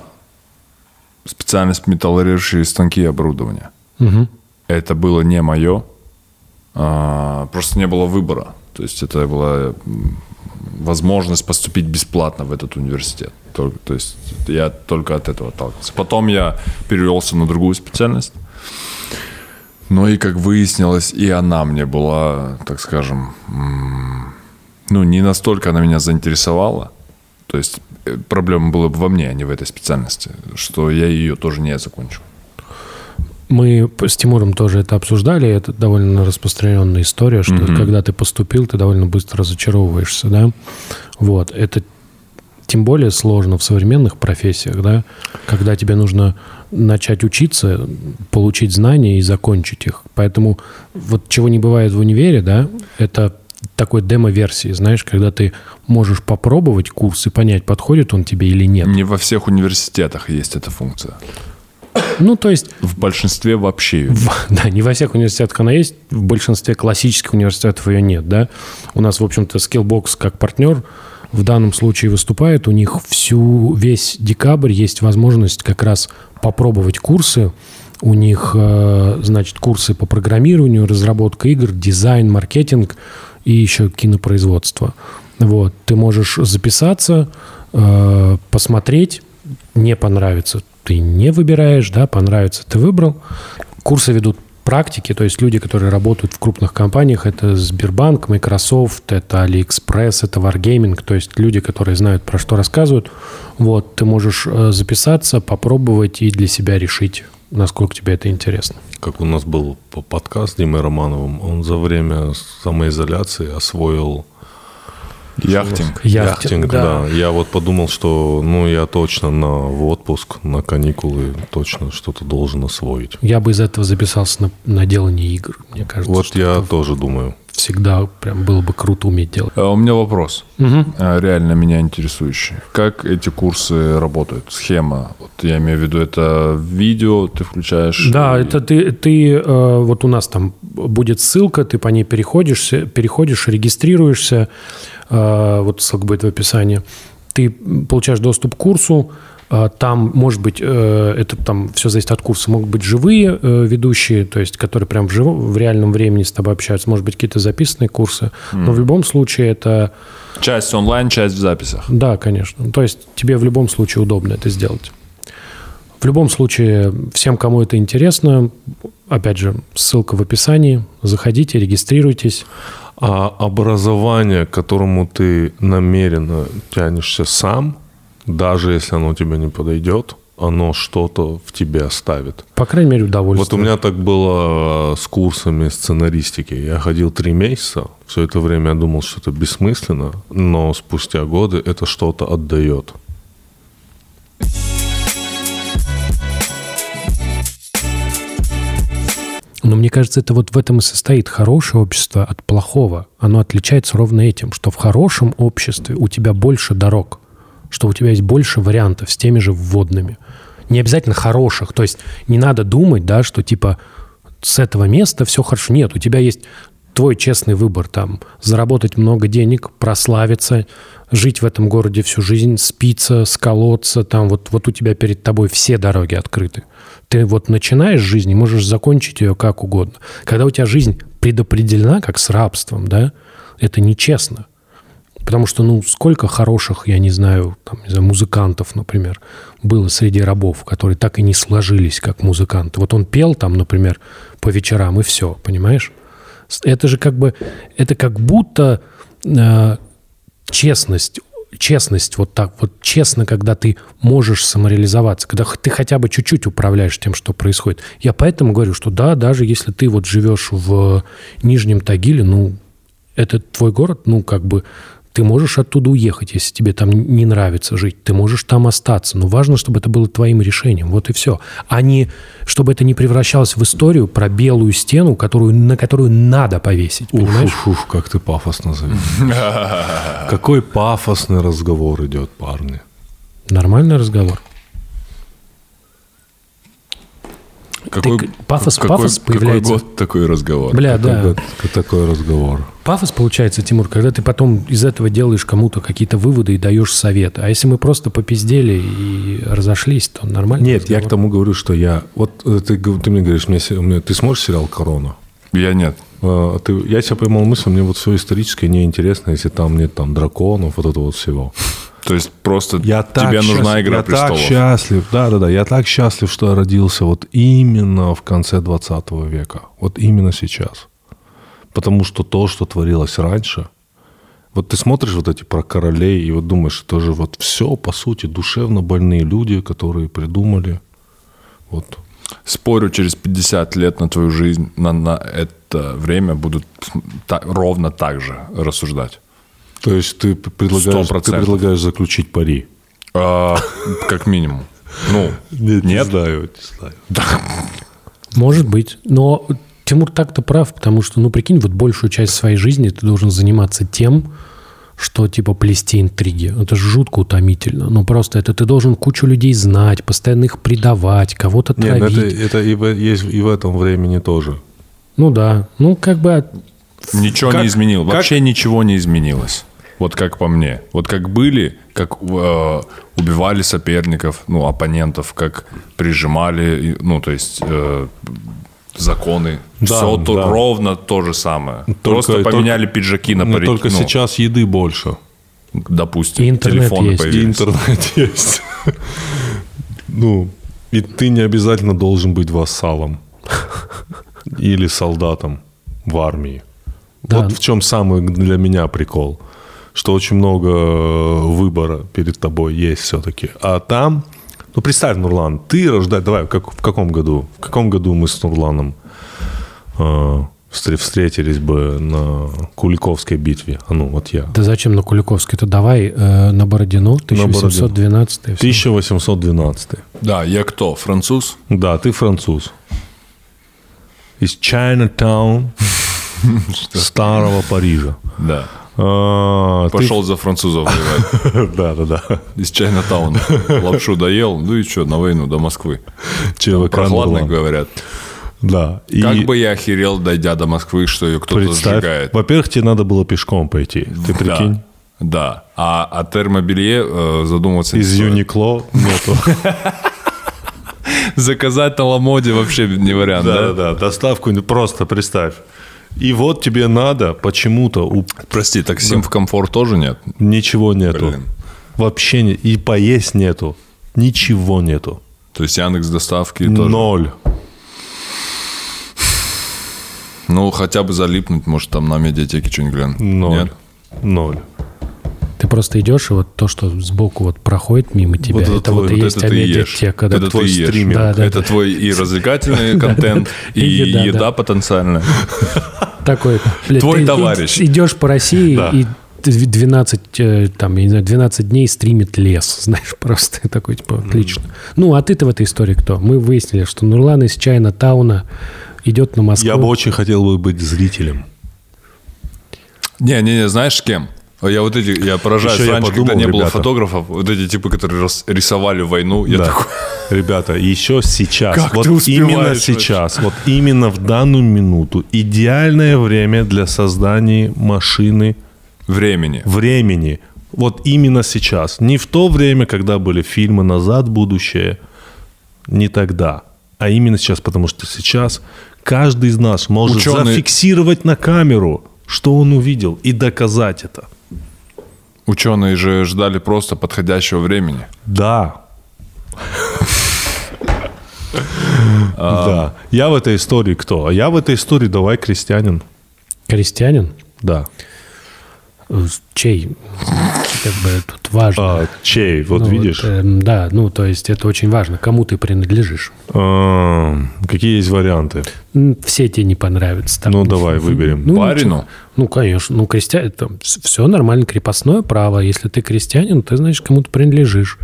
специальность металлорежущие станки и оборудование. Мгм. Это было не мое. А, просто не было выбора. То есть это была возможность поступить бесплатно в этот университет. Только- то есть я только от этого отталкивался. Потом я перевелся на другую специальность. Но и, как выяснилось, и она мне была, так скажем, ну, не настолько она меня заинтересовала. То есть э, проблема была бы во мне, а не в этой специальности, что я ее тоже не закончил. Мы с Тимуром тоже это обсуждали. Это довольно распространенная история, что когда ты поступил, ты довольно быстро разочаровываешься, да. Вот. Это тем более сложно в современных профессиях, да, когда тебе нужно начать учиться, получить знания и закончить их. Поэтому вот чего не бывает в универе, да, это такой демо-версии, знаешь, когда ты можешь попробовать курс и понять, подходит он тебе или нет. Не во всех университетах есть эта функция. Ну, то есть В большинстве вообще. В- Да, не во всех университетах она есть, в большинстве классических университетов ее нет, да. У нас, в общем-то, Skillbox как партнер в данном случае выступает, у них всю, весь декабрь есть возможность как раз попробовать курсы, у них, э, значит, курсы по программированию, разработка игр, дизайн, маркетинг и еще кинопроизводство. Вот, ты можешь записаться, э, посмотреть, не понравится, ты не выбираешь, да, понравится, ты выбрал. Курсы ведут практики, то есть люди, которые работают в крупных компаниях, это Сбербанк, Microsoft, это AliExpress, это Wargaming, то есть люди, которые знают, про что рассказывают. Вот, ты можешь э, записаться, попробовать и для себя решить, насколько тебе это интересно. Как у нас был по- подкаст с Димой Романовым, он за время самоизоляции освоил Яхтинг. яхтинг. да. да. Я вот подумал, что ну я точно на в отпуск, на каникулы точно что-то должен освоить. Я бы из этого записался на, на делание игр. Мне кажется, Вот я это тоже думаю. Всегда прям было бы круто уметь делать. А У меня вопрос, а, реально меня интересующий. Как эти курсы работают? Схема. Вот я имею в виду, это видео ты включаешь. Да, и- это ты, ты э, вот у нас там будет ссылка, ты по ней переходишь, переходишь, регистрируешься, э, вот ссылка будет в описании. Ты получаешь доступ к курсу, э, там, может быть, э, это там все зависит от курса, могут быть живые э, ведущие, то есть, которые прям в, живо- в реальном времени с тобой общаются, может быть, какие-то записанные курсы, но в любом случае это, Часть онлайн, часть в записях. да, конечно, то есть тебе в любом случае удобно это сделать. В любом случае, всем, кому это интересно, опять же, ссылка в описании. Заходите, регистрируйтесь. А образование, к которому ты намеренно тянешься сам, даже если оно тебе не подойдет, оно что-то в тебе оставит. По крайней мере, удовольствие. Вот у меня так было э, с курсами сценаристики. Я ходил три месяца. Все это время я думал, что это бессмысленно, но спустя годы это что-то отдает. Но мне кажется, это вот в этом и состоит хорошее общество от плохого. Оно отличается ровно этим, что в хорошем обществе у тебя больше дорог, что у тебя есть больше вариантов с теми же вводными. Не обязательно хороших. То есть не надо думать, да, что типа с этого места все хорошо. Нет, у тебя есть твой честный выбор там. Заработать много денег, прославиться, жить в этом городе всю жизнь, спиться, сколоться. Там вот, вот у тебя перед тобой все дороги открыты. Ты вот начинаешь жизнь и можешь закончить ее как угодно. Когда у тебя жизнь предопределена, как с рабством, да, это нечестно. Потому что, ну, сколько хороших, я не знаю, там, не знаю, музыкантов, например, было среди рабов, которые так и не сложились, как музыканты. Вот он пел там, например, по вечерам, и все, понимаешь? Это же как бы, это как будто э, честность, честность вот так, вот честно, когда ты можешь самореализоваться, когда ты хотя бы чуть-чуть управляешь тем, что происходит. Я поэтому говорю, что да, даже если ты вот живешь в Нижнем Тагиле, ну, это твой город, ну, как бы ты можешь оттуда уехать, если тебе там не нравится жить. Ты можешь там остаться. Но важно, чтобы это было твоим решением. Вот и все. А не, чтобы это не превращалось в историю про белую стену, которую, на которую надо повесить. Понимаешь? Уф, уф, уф, как ты пафосно зовешь. Какой пафосный разговор идет, парни. Нормальный разговор. Какой, Ты- пафос- какой- пафос какой появляется. год такой разговор? Бля, да. Такой, такой разговор. Пафос получается, Тимур, когда ты потом из этого делаешь кому-то какие-то выводы и даешь советы. А если мы просто попиздели и разошлись, то нормально. Нет, я к тому говорю, что я... Вот э, ты, ты мне говоришь, мне, мне- ты смотришь сериал «Корона»? Я нет. э, ты, я себя поймал мысль, мне вот все историческое неинтересно, если там нет там драконов, вот этого вот всего. То есть просто Я так тебе нужна счастлив- «Игра я престолов». так счастлив, да-да-да, я так счастлив, что я родился вот именно в конце 20 века, вот именно сейчас. Потому что то, что творилось раньше, вот ты смотришь вот эти про королей и вот думаешь, это же вот все, по сути, душевно больные люди, которые придумали вот Спорю, через 50 лет на твою жизнь, на, на это время будут та- ровно так же рассуждать. То есть ты предлагаешь, ты 100%. предлагаешь заключить пари? А, как минимум. Ну, Нет, Нет? знаю, не знаю. Может быть. Но Тимур так-то прав, потому что, ну, прикинь, вот большую часть своей жизни ты должен заниматься тем, что типа плести интриги. Это же жутко утомительно. Ну, просто это ты должен кучу людей знать, постоянно их предавать, кого-то Нет, ну травить. это, это и, в, есть и в этом времени тоже. Ну да. Ну, как бы ничего Как- не изменилось. как- Вообще ничего не изменилось. Вот как по мне. Вот как были, как э, убивали соперников, ну, оппонентов, как прижимали, ну, то есть э, законы. Да, Все то, да. ровно то же самое. Только- Просто только- поменяли пиджаки на парик. только ну, сейчас еды больше. допустим, И интернет телефоны есть. И появились. интернет есть. Ну, и ты не обязательно должен быть вассалом или солдатом в армии. Да. Вот в чем самый для меня прикол, что очень много э, выбора перед тобой есть все-таки. А там, ну представь, Нурлан, ты рождаешь, давай, как, в каком году? В каком году мы с Нурланом э, встр- встретились бы на Куликовской битве? А ну, вот я. Да зачем на Куликовской? То давай э, на Бородино, 1712 всё. 1812. Да, я кто? Француз? Да, ты француз. Из Chinatown, старого Парижа. Да. А, ты- Пошел за французов воевать. Да, да, да. Из Чайнатауна. Лапшу доел, ну и что, на войну до Москвы. Прохладно, говорят. Да. И Как бы я охерел, дойдя до Москвы, что ее кто-то представь, сжигает. во-первых, тебе надо было пешком пойти. Ты прикинь? Да, да. А о термобелье э, задумываться не Из стоит. Юникло нету. Заказать на Ламоде вообще не вариант, Да, да? да. Доставку не- просто представь. И вот тебе надо почему-то у- Прости, таксим в комфорт тоже нет? ничего нету. Блин. Вообще не, и поесть нету. Ничего нету. То есть Яндекс доставки тоже? Ноль. Ну, хотя бы залипнуть, может, там на медиатеке что-нибудь глянуть. Ноль. Нет? Ноль. Ты просто идешь, и вот то, что сбоку вот проходит мимо тебя, это это, твой- вот и вот есть это ты и ешь. амедиатека. да. Это твой стриминг. Да, да, Это да. твой и развлекательный контент, И еда, еда да. потенциальная. Такой, блядь, Твой ты- товарищ. Идешь по России, Да. и 12, э, там, я не знаю, 12 дней стримит лес, знаешь, просто такой, типа, отлично. Ну, а ты-то в этой истории кто? Мы выяснили, что Нурлан из Чайна Тауна идет на Москву. Я бы очень хотел бы быть зрителем. Не, не, не, знаешь, с кем? Я вот эти, я поражаюсь, Еще я раньше, подумал, когда не было ребята. фотографов, вот эти типы, которые рисовали войну, я Да. такой, Ребята, еще сейчас, Как вот именно сейчас, вот именно в данную минуту идеальное время для создания машины времени. времени. Вот именно сейчас. Не в то время, когда были фильмы «Назад будущее», не тогда, а именно сейчас, потому что сейчас каждый из нас может Ученые- зафиксировать на камеру, что он увидел, и доказать это. Ученые же ждали просто подходящего времени. Да. Да. Я в этой истории кто? А я в этой истории давай крестьянин. Крестьянин? Да. Чей? Как бы тут важно. А, чей? Вот Ну, видишь? эм, да, ну, то есть это очень важно, кому ты принадлежишь. А, какие есть варианты? Все тебе не понравятся. там. Ну, давай выберем. Ну, Барину? ничего. Ну, конечно. Ну, крестьянин, там все нормально, крепостное право. Если ты крестьянин, ты, значит, кому-то принадлежишь.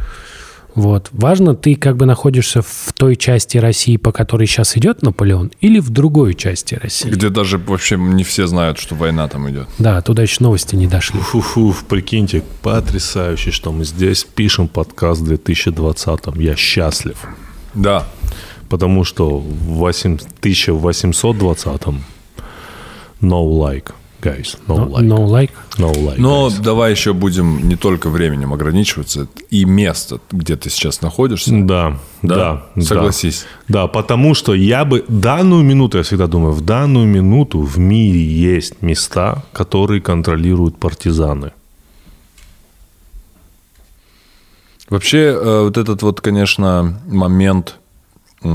Вот. Важно, ты как бы находишься в той части России, по которой сейчас идет Наполеон, или в другой части России. Где даже вообще не все знают, что война там идет. Да, туда еще новости не дошли. Фу-фу, прикиньте, потрясающе, что мы здесь пишем подкаст в 2020. Я счастлив. Да. Потому что в 8 1820 no like. Guys. No No, like. no like. No like, Но guys. давай еще будем не только временем ограничиваться, и место, где ты сейчас находишься. Да, да, да. Согласись. Да, потому что я бы данную минуту, я всегда думаю, в данную минуту в мире есть места, которые контролируют партизаны. Вообще, э, вот этот вот, конечно, момент, я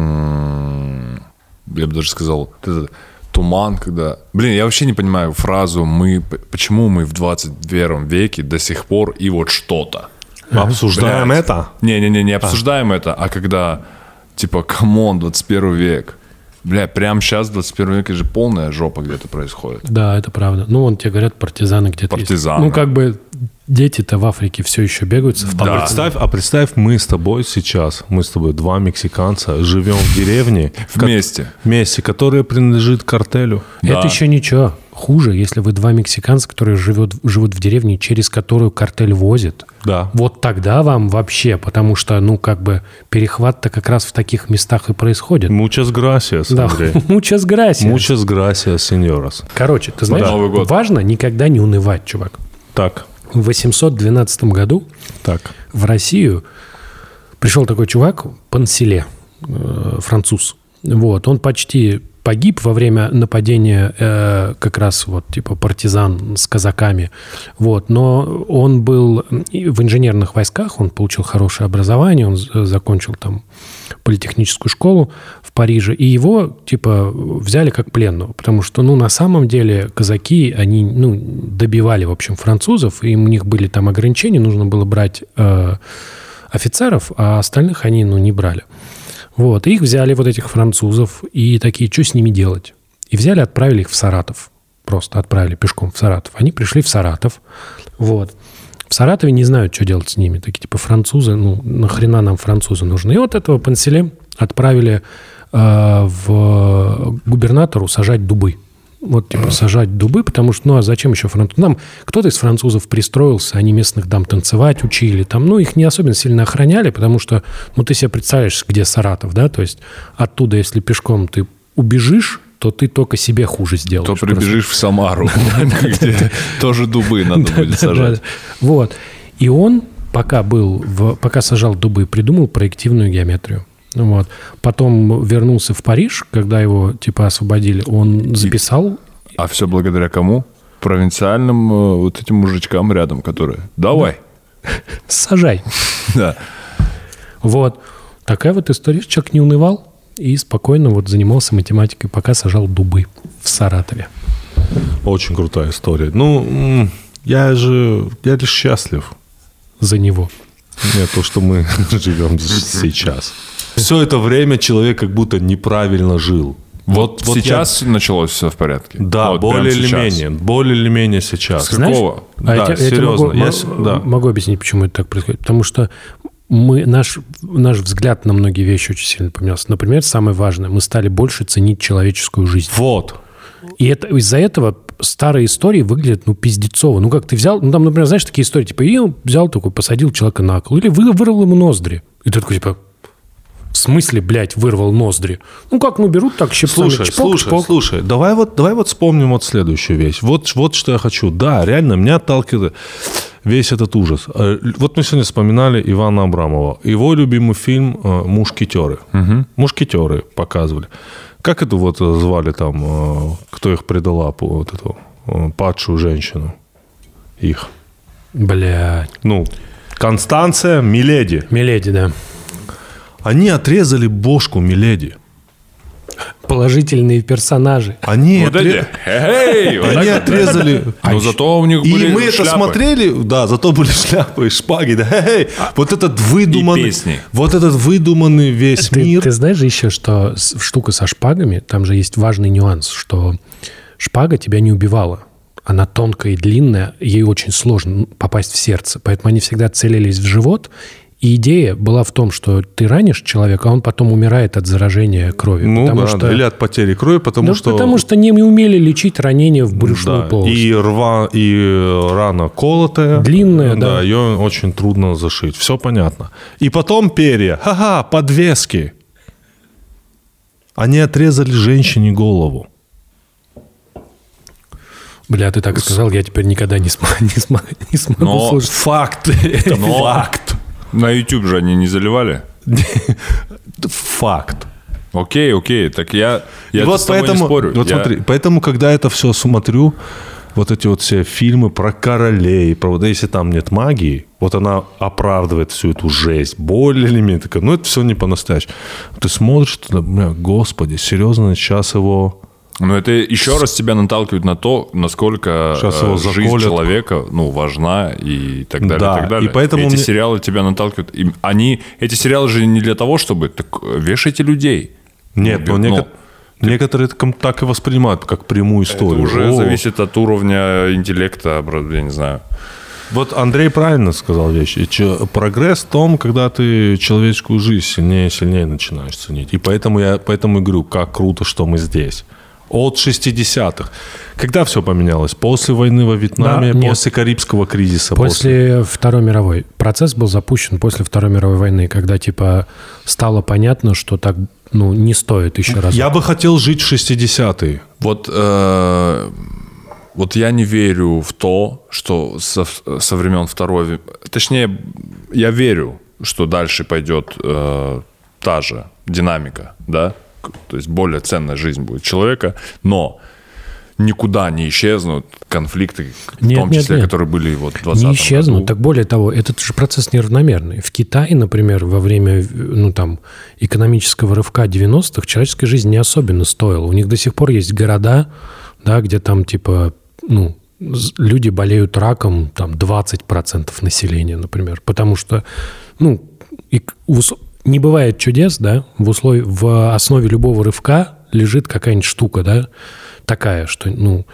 бы даже сказал, вот этот туман, когда... Блин, я вообще не понимаю фразу «мы...» Почему мы в 21 веке до сих пор и вот что-то? Обсуждаем Блядь. это? Не-не-не, не обсуждаем это, а когда, типа, come on, 21 век. Бля, прямо сейчас, в 21 веке же полная жопа где-то происходит. Да, это правда. Ну, вон тебе говорят, партизаны где-то есть. Партизаны. Ну, как бы дети-то в Африке все еще бегают с А автоматами. представь, а представь, мы с тобой сейчас, мы с тобой два мексиканца, живем в деревне, Вместе. вместе, которая принадлежит картелю. Это Да. еще ничего. Хуже, если вы два мексиканца, которые живут, живут в деревне, через которую картель возит. Да. Вот тогда вам вообще, потому что, ну, как бы, перехват-то как раз в таких местах и происходит. Muchas gracias, Да, Андрей. muchas gracias. Muchas gracias, señoras. Короче, ты знаешь, важно никогда не унывать, чувак. Так, В 812 году так. в Россию пришел такой чувак, Панселе, э, француз. Вот, он почти погиб во время нападения э, как раз вот типа партизан с казаками. Вот, но он был в инженерных войсках, он получил хорошее образование, он закончил там политехническую школу Париже, и его типа взяли как пленного, потому что, ну, на самом деле казаки, они, ну, добивали, в общем, французов, и у них были там ограничения, нужно было брать э, офицеров, а остальных они, ну, не брали. Вот, и их взяли, вот этих французов, и такие, что с ними делать? И взяли, отправили их в Саратов. Просто отправили пешком в Саратов. Они пришли в Саратов. Вот. В Саратове не знают, что делать с ними. Такие типа французы, ну, нахрена нам французы нужны? И вот этого Панселе отправили в губернатору сажать дубы. Вот, типа, сажать дубы, потому что, ну, а зачем еще француз? Нам кто-то из французов пристроился, они местных дам танцевать учили, там, ну, их не особенно сильно охраняли, потому что, ну, ты себе представляешь, где Саратов, да, то есть оттуда, если пешком ты убежишь, то ты только себе хуже сделаешь. То Просто. прибежишь в Самару, где тоже дубы надо будет сажать. Вот. И он, пока был, пока сажал дубы, придумал проективную геометрию. Ну Вот. Потом вернулся в Париж, когда его типа освободили. Он записал. А все благодаря кому? Провинциальным э, вот этим мужичкам рядом, которые «давай». Сажай. Да. Вот. Такая вот история. Человек не унывал и спокойно вот занимался математикой, пока сажал дубы в Саратове. Очень крутая история. Ну, я же, я лишь счастлив. За него. Нет, то, что мы живем сейчас. Все это время человек как будто неправильно жил. Вот, вот сейчас началось все в порядке? я- да, Вот более или менее. Более или менее сейчас. С какого? Да, я, те- я серьезно, могу, я мо- с- да. могу объяснить, почему это так происходит. Потому что мы, наш, наш взгляд на многие вещи очень сильно поменялся. Например, самое важное, мы стали больше ценить человеческую жизнь. Вот. И это, из-за этого старые истории выглядят, ну, пиздецово. Ну, как ты взял, ну, там, например, знаешь, такие истории, типа, и он взял такой, посадил человека на кол, или вы, вырвал ему ноздри. И ты такой, типа, в смысле, блядь, вырвал ноздри? Ну, как, ну, берут так щипцами, Слушай, чпок, слушай, чпок. слушай, давай вот, давай вот вспомним вот следующую вещь. Вот, вот что я хочу. Да, реально, меня отталкивает весь этот ужас. Э, Вот мы сегодня вспоминали Ивана Абрамова. Его любимый фильм э, «Мушкетеры». «Мушкетеры» показывали. Как это вот э, звали там, кто их предала, вот эту падшую женщину? Их. Блядь. Ну, Констанция, Миледи. Миледи, да. Они отрезали бошку Миледи. Положительные персонажи. Они, Вот отре- эти. Эй, вот Они отрезали... Но зато у них И были мы это шляпы. смотрели, да, зато были шляпы и шпаги, да, Хе-хей. вот этот выдуманный, песни. вот этот выдуманный весь Ты, мир. ты знаешь же еще, что штука со шпагами, там же есть важный нюанс, что шпага тебя не убивала. Она тонкая и длинная, ей очень сложно попасть в сердце. Поэтому они всегда целились в живот. И идея была в том, что ты ранишь человека, а он потом умирает от заражения крови. ну потому да, что, или от потери крови, потому Да что потому что не умели лечить ранения в брюшную да, полость. и рва и рана колотая, Длинная, да. ее очень трудно зашить. Все понятно. И потом перья, ха-ха, подвески. Они отрезали женщине голову. Бля, ты так сказал, я теперь никогда не, см- не, см- не смогу Но- слушать. Факт. Это Но- факт. На YouTube же они не заливали? Факт. Окей, окей, так я, я вот с тобой поэтому, не спорю. вот Я- смотри, поэтому, когда это все смотрю, вот эти вот все фильмы про королей, про вот если там нет магии, вот она оправдывает всю эту жесть, более или менее такая, ну это все не по-настоящему. Ты смотришь туда, бля, господи, серьезно, сейчас его... Но это еще раз тебя наталкивает на то, насколько Сейчас э, его жизнь заколят. человека ну, важна и так далее. Да, и, так далее. и поэтому эти мне- сериалы тебя наталкивают. И они, эти сериалы же не для того, чтобы так, вешайте людей. Нет, Ну, но ну, неко- некоторые так, и воспринимают, как прямую Это историю. уже О, зависит от уровня интеллекта, я не знаю. Вот Андрей правильно сказал вещь. Прогресс в том, когда ты человеческую жизнь сильнее и сильнее начинаешь ценить. И поэтому я поэтому и говорю, как круто, что мы здесь. От 60-х. Когда все поменялось? После войны во Вьетнаме, Да, нет. после Карибского кризиса. После Второй мировой. Процесс был запущен после Второй мировой войны, когда, типа, стало понятно, что так, ну, не стоит еще раз. Я бы хотел жить в 60-е. Вот, э, вот я не верю в то, что со, со времен Второй... Точнее, я верю, что дальше пойдет э, та же динамика, да? То есть более ценная жизнь будет человека, но никуда не исчезнут конфликты, в Нет, том нет, числе, нет. которые были вот в 20 не исчезнут. Так более того, этот же процесс неравномерный. В Китае, например, во время ну, там, экономического рывка 90-х человеческая жизнь не особенно стоила. У них до сих пор есть города, да, где там типа ну, люди болеют раком, там 20% населения, например. Потому что ну, и в не бывает чудес, да, в, услов... в основе любого рывка лежит какая-нибудь штука, да, такая, что, ну,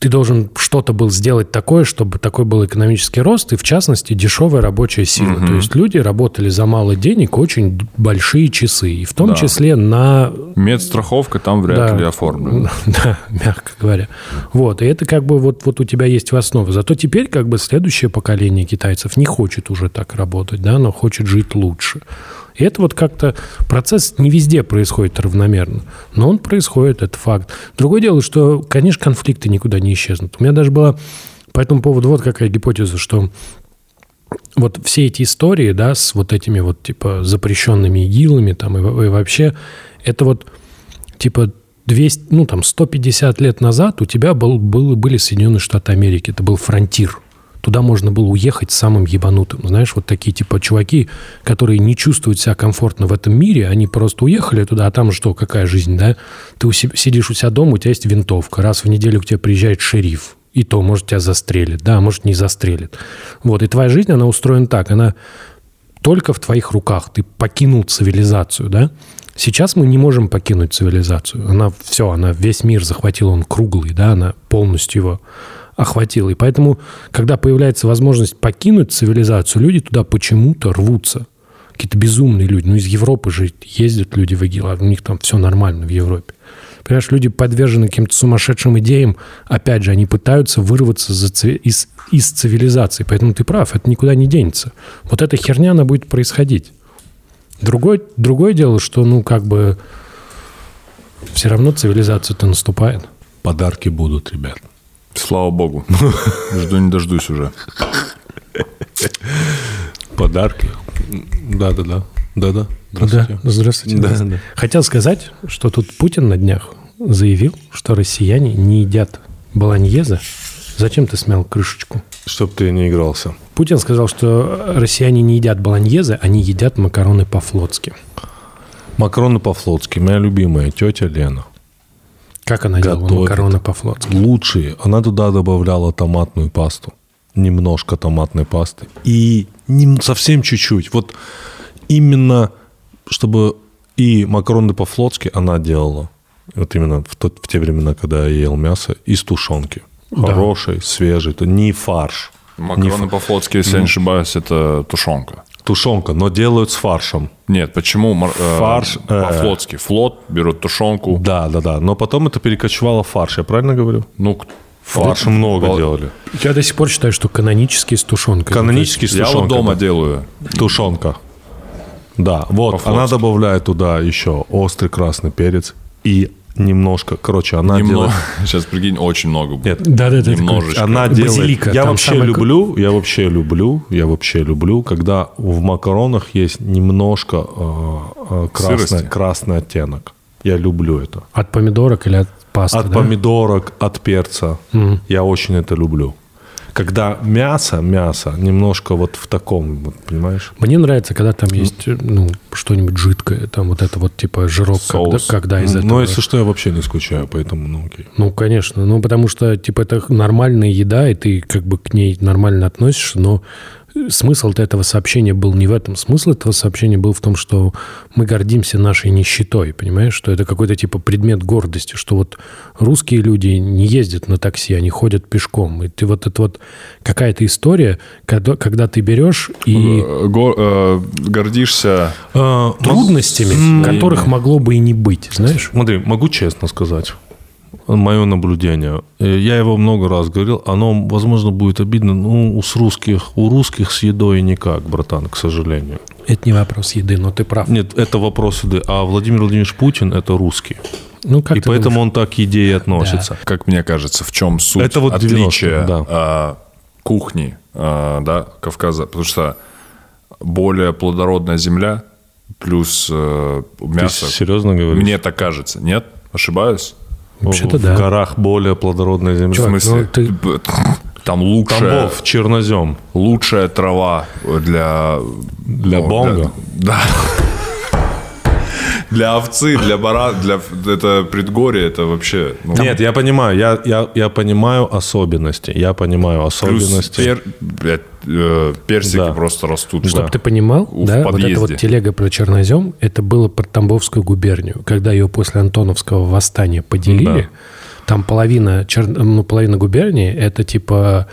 ты должен что-то был сделать такое, чтобы такой был экономический рост, и в частности дешевая рабочая сила. То есть люди работали за мало денег очень большие часы, и в том Да. числе на Медстраховка там вряд Да. ли оформлена. Да, мягко говоря. Вот, и это как бы вот, вот у тебя есть в основе. Зато теперь как бы следующее поколение китайцев не хочет уже так работать, да, но хочет жить лучше. И это вот как-то процесс не везде происходит равномерно, но он происходит, это факт. Другое дело, что, конечно, конфликты никуда не исчезнут. У меня даже была по этому поводу вот какая гипотеза, что вот все эти истории, да, с вот этими вот, типа, запрещенными игилами там и, и вообще, это вот, типа, 200, ну, там, 150 лет назад у тебя был, был, были Соединенные Штаты Америки, это был фронтир. Туда можно было уехать самым ебанутым. Знаешь, вот такие, типа, чуваки, которые не чувствуют себя комфортно в этом мире, они просто уехали туда, а там что, какая жизнь, да? Ты у себя- сидишь у себя дома, у тебя есть винтовка, раз в неделю к тебе приезжает шериф, и то, может, тебя застрелит, да, может, не застрелит. Вот, и твоя жизнь, она устроена так, она только в твоих руках. Ты покинул цивилизацию, да? Сейчас мы не можем покинуть цивилизацию. Она все, она весь мир захватила, он круглый, да, она полностью его охватила. И поэтому, когда появляется возможность покинуть цивилизацию, люди туда почему-то рвутся. Какие-то безумные люди. Ну, из Европы же ездят люди в ИГИЛ, а у них там все нормально в Европе. Понимаешь, люди подвержены каким-то сумасшедшим идеям. Опять же, они пытаются вырваться за ци- из, из цивилизации. Поэтому ты прав, это никуда не денется. Вот эта херня, она будет происходить. Другое, другое дело, что, ну, как бы, все равно цивилизация-то наступает. Подарки будут, ребят. Слава богу. Жду не дождусь уже. Подарки. Да-да-да. Да-да. Здравствуйте. Да, здравствуйте. Да, здравствуйте. да. Хотел сказать, что тут Путин на днях заявил, что россияне не едят баланьеза. Зачем ты смял крышечку? Чтоб ты не игрался. Путин сказал, что россияне не едят баланьезы, они едят макароны по-флотски. Макароны по-флотски. Моя любимая тетя Лена. Как она делала Готовит. макароны по-флотски? Лучшие. Она туда добавляла томатную пасту. Немножко томатной пасты. И нем- совсем чуть-чуть. Вот именно, чтобы и макароны по-флотски она делала. Вот именно в, тот- в те времена, когда я ел мясо, из тушенки. Да. Хороший, свежий. Это не фарш. Не Макароны фа- по-флотски, если я не ошибаюсь, это тушенка. Тушенка, но делают с фаршем. Нет, почему э, Фарш, э. по-флотски? Флот берут тушенку. Да, да, да. Но потом это перекочевало в фарш. Я правильно говорю? Ну, Фарш много Вол- делали. Я до сих пор считаю, что канонический с тушенкой. Канонический с я тушенкой. вот дома да. делаю. Тушенка. Да, вот, По-флотски. она добавляет туда еще острый красный перец и немножко, короче, она Немного. делает... Сейчас, прикинь, очень много будет. Нет, Да-да-да. Немножечко. она делает... Базилика, я вообще самое- люблю, я вообще люблю, я вообще люблю, когда в макаронах есть немножко э, э, красный, красный оттенок. Я люблю это. От помидорок или от пасты, От да? помидорок, от перца. Я очень это люблю. Когда мясо, мясо немножко вот в таком, вот, понимаешь? Мне нравится, когда там есть ну, что-нибудь жидкое, там вот это вот типа жирок, когда, Соус. когда из этого... Но если что, я вообще не скучаю, поэтому, ну окей. Ну, конечно. Ну, потому что, типа, это нормальная еда, и ты как бы к ней нормально относишься, но смысл этого сообщения был не в этом. Смысл этого сообщения был в том, что мы гордимся нашей нищетой, понимаешь? Что это какой-то, типа, предмет гордости, что вот русские люди не ездят на такси, они ходят пешком. И ты вот это вот какая-то история, когда, когда ты берешь и Э, го- э, гордишься А, трудностями, которых могло бы и не быть, знаешь? Смотри, могу честно сказать. Мое наблюдение. Э, Я его много раз говорил. Оно, возможно, будет обидно. Ну, у с русских, у русских с едой никак, братан, к сожалению. Это не вопрос еды, но ты прав. Нет, это вопрос еды. А Владимир Владимирович Путин – это русский. Ну, как и ты поэтому думаешь? он так к еде и относится. как мне кажется, в чем суть Это вот 90-е, отличия да. а, кухни а, да, Кавказа? Потому что более плодородная земля плюс э, мясо. серьезно говоришь? Мне так кажется. Нет? Ошибаюсь? Вообще-то в да. горах более плодородная земля. В Чувак, смысле? ну ты- Там лучшая, Тамбов, чернозем. лучшая трава для... Для бонга? Да. Для овцы, для бара, для это предгорье, это вообще... ну, Нет, я понимаю, я, я, я понимаю особенности. Я понимаю Плюс особенности. пер- блядь, э, персики Да. просто растут. Чтобы Да. ты понимал, В да, вот подъезде. эта вот телега про чернозем, это было про Тамбовскую губернию. Когда ее после Антоновского восстания поделили, Да. там половина, чер- ну, половина губернии это типа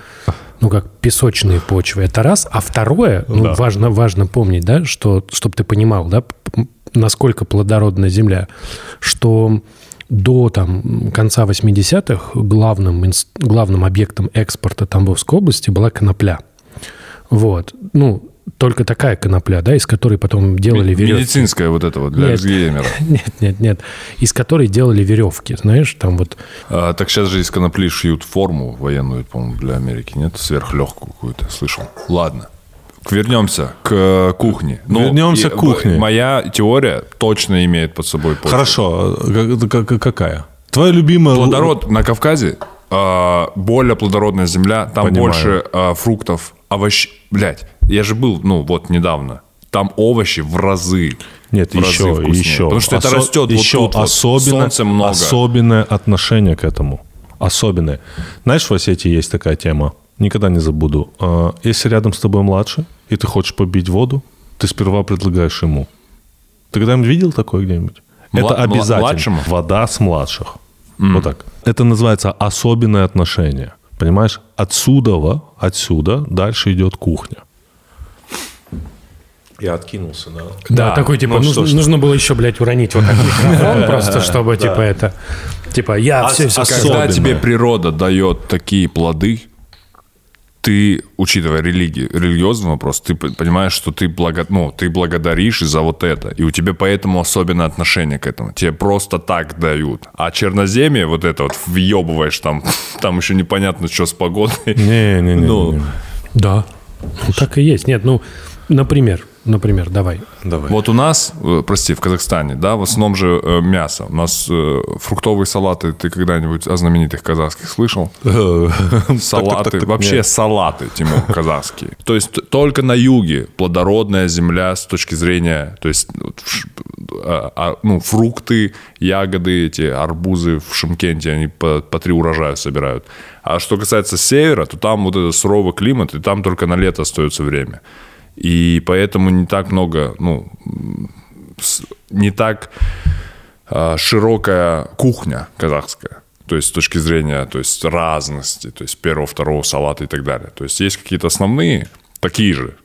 ну, как песочные почвы. Это раз. А второе, ну, Да. важно, важно помнить, да, что, чтобы ты понимал, да, насколько плодородная земля, что до там, конца 80-х главным, главным объектом экспорта Тамбовской области была конопля. Вот. Ну, только такая конопля, да, из которой потом делали веревки. Медицинская вот это вот для Нет. Нет, нет, нет. Из которой делали веревки, знаешь, там вот... А, так сейчас же из конопли шьют форму военную, по-моему, для Америки, нет? Сверхлегкую какую-то, слышал. Ладно. Вернемся к э, кухне. Ну, Вернемся к кухне. Моя теория точно имеет под собой почву. Хорошо, как- как- какая? Твоя любимая... Плодород на Кавказе а, более плодородная земля, там Понимаю. больше а, фруктов, овощей. Блять, я же был, ну, вот недавно. Там овощи в разы. Нет, в разы еще, вкуснее. еще. Потому что это Осо- растет еще вот тут вот. особенно, Солнца много. Особенное отношение к этому. Особенное. Знаешь, в Осетии есть такая тема. Никогда не забуду. А, Если рядом с тобой младший, и ты хочешь побить воду, ты сперва предлагаешь ему. Ты когда-нибудь видел такое где-нибудь? Мла- Это обязательно. младшему? Вода с младших. Вот так. Это называется особенное отношение. Понимаешь? Отсюда, отсюда дальше идет кухня. Я откинулся, да? Да, такой, типа, ну нужно, что нужно было еще, блядь, уронить вот так микрофон, просто чтобы, типа, это... Типа, я все, а. Когда тебе природа дает такие плоды, ты, учитывая религию, религиозный вопрос, ты понимаешь, что ты, благо, ну, ты благодаришь за вот это. И у тебя поэтому особенное отношение к этому. Тебе просто так дают. А черноземье, вот это вот, въебываешь там, там еще непонятно, что с погодой. Не-не-не. Ну, не. Да, ну, так и есть. Нет, ну, например, например, давай. Давай. Вот у нас, э, прости, в Казахстане, да, в основном же э, мясо. У нас э, фруктовые салаты, ты когда-нибудь о знаменитых казахских слышал? Салаты, вообще салаты, Тимур, казахские. То есть только на юге плодородная земля с точки зрения, то есть а, а, ну, фрукты, ягоды, эти арбузы в Шымкенте, они по, по три урожая собирают. А что касается севера, то там вот этот суровый климат, и там только на лето остается время. И поэтому не так много, ну, не так а, широкая кухня казахская. То есть с точки зрения то есть разности, то есть первого, второго салата и так далее. То есть есть какие-то основные, такие же,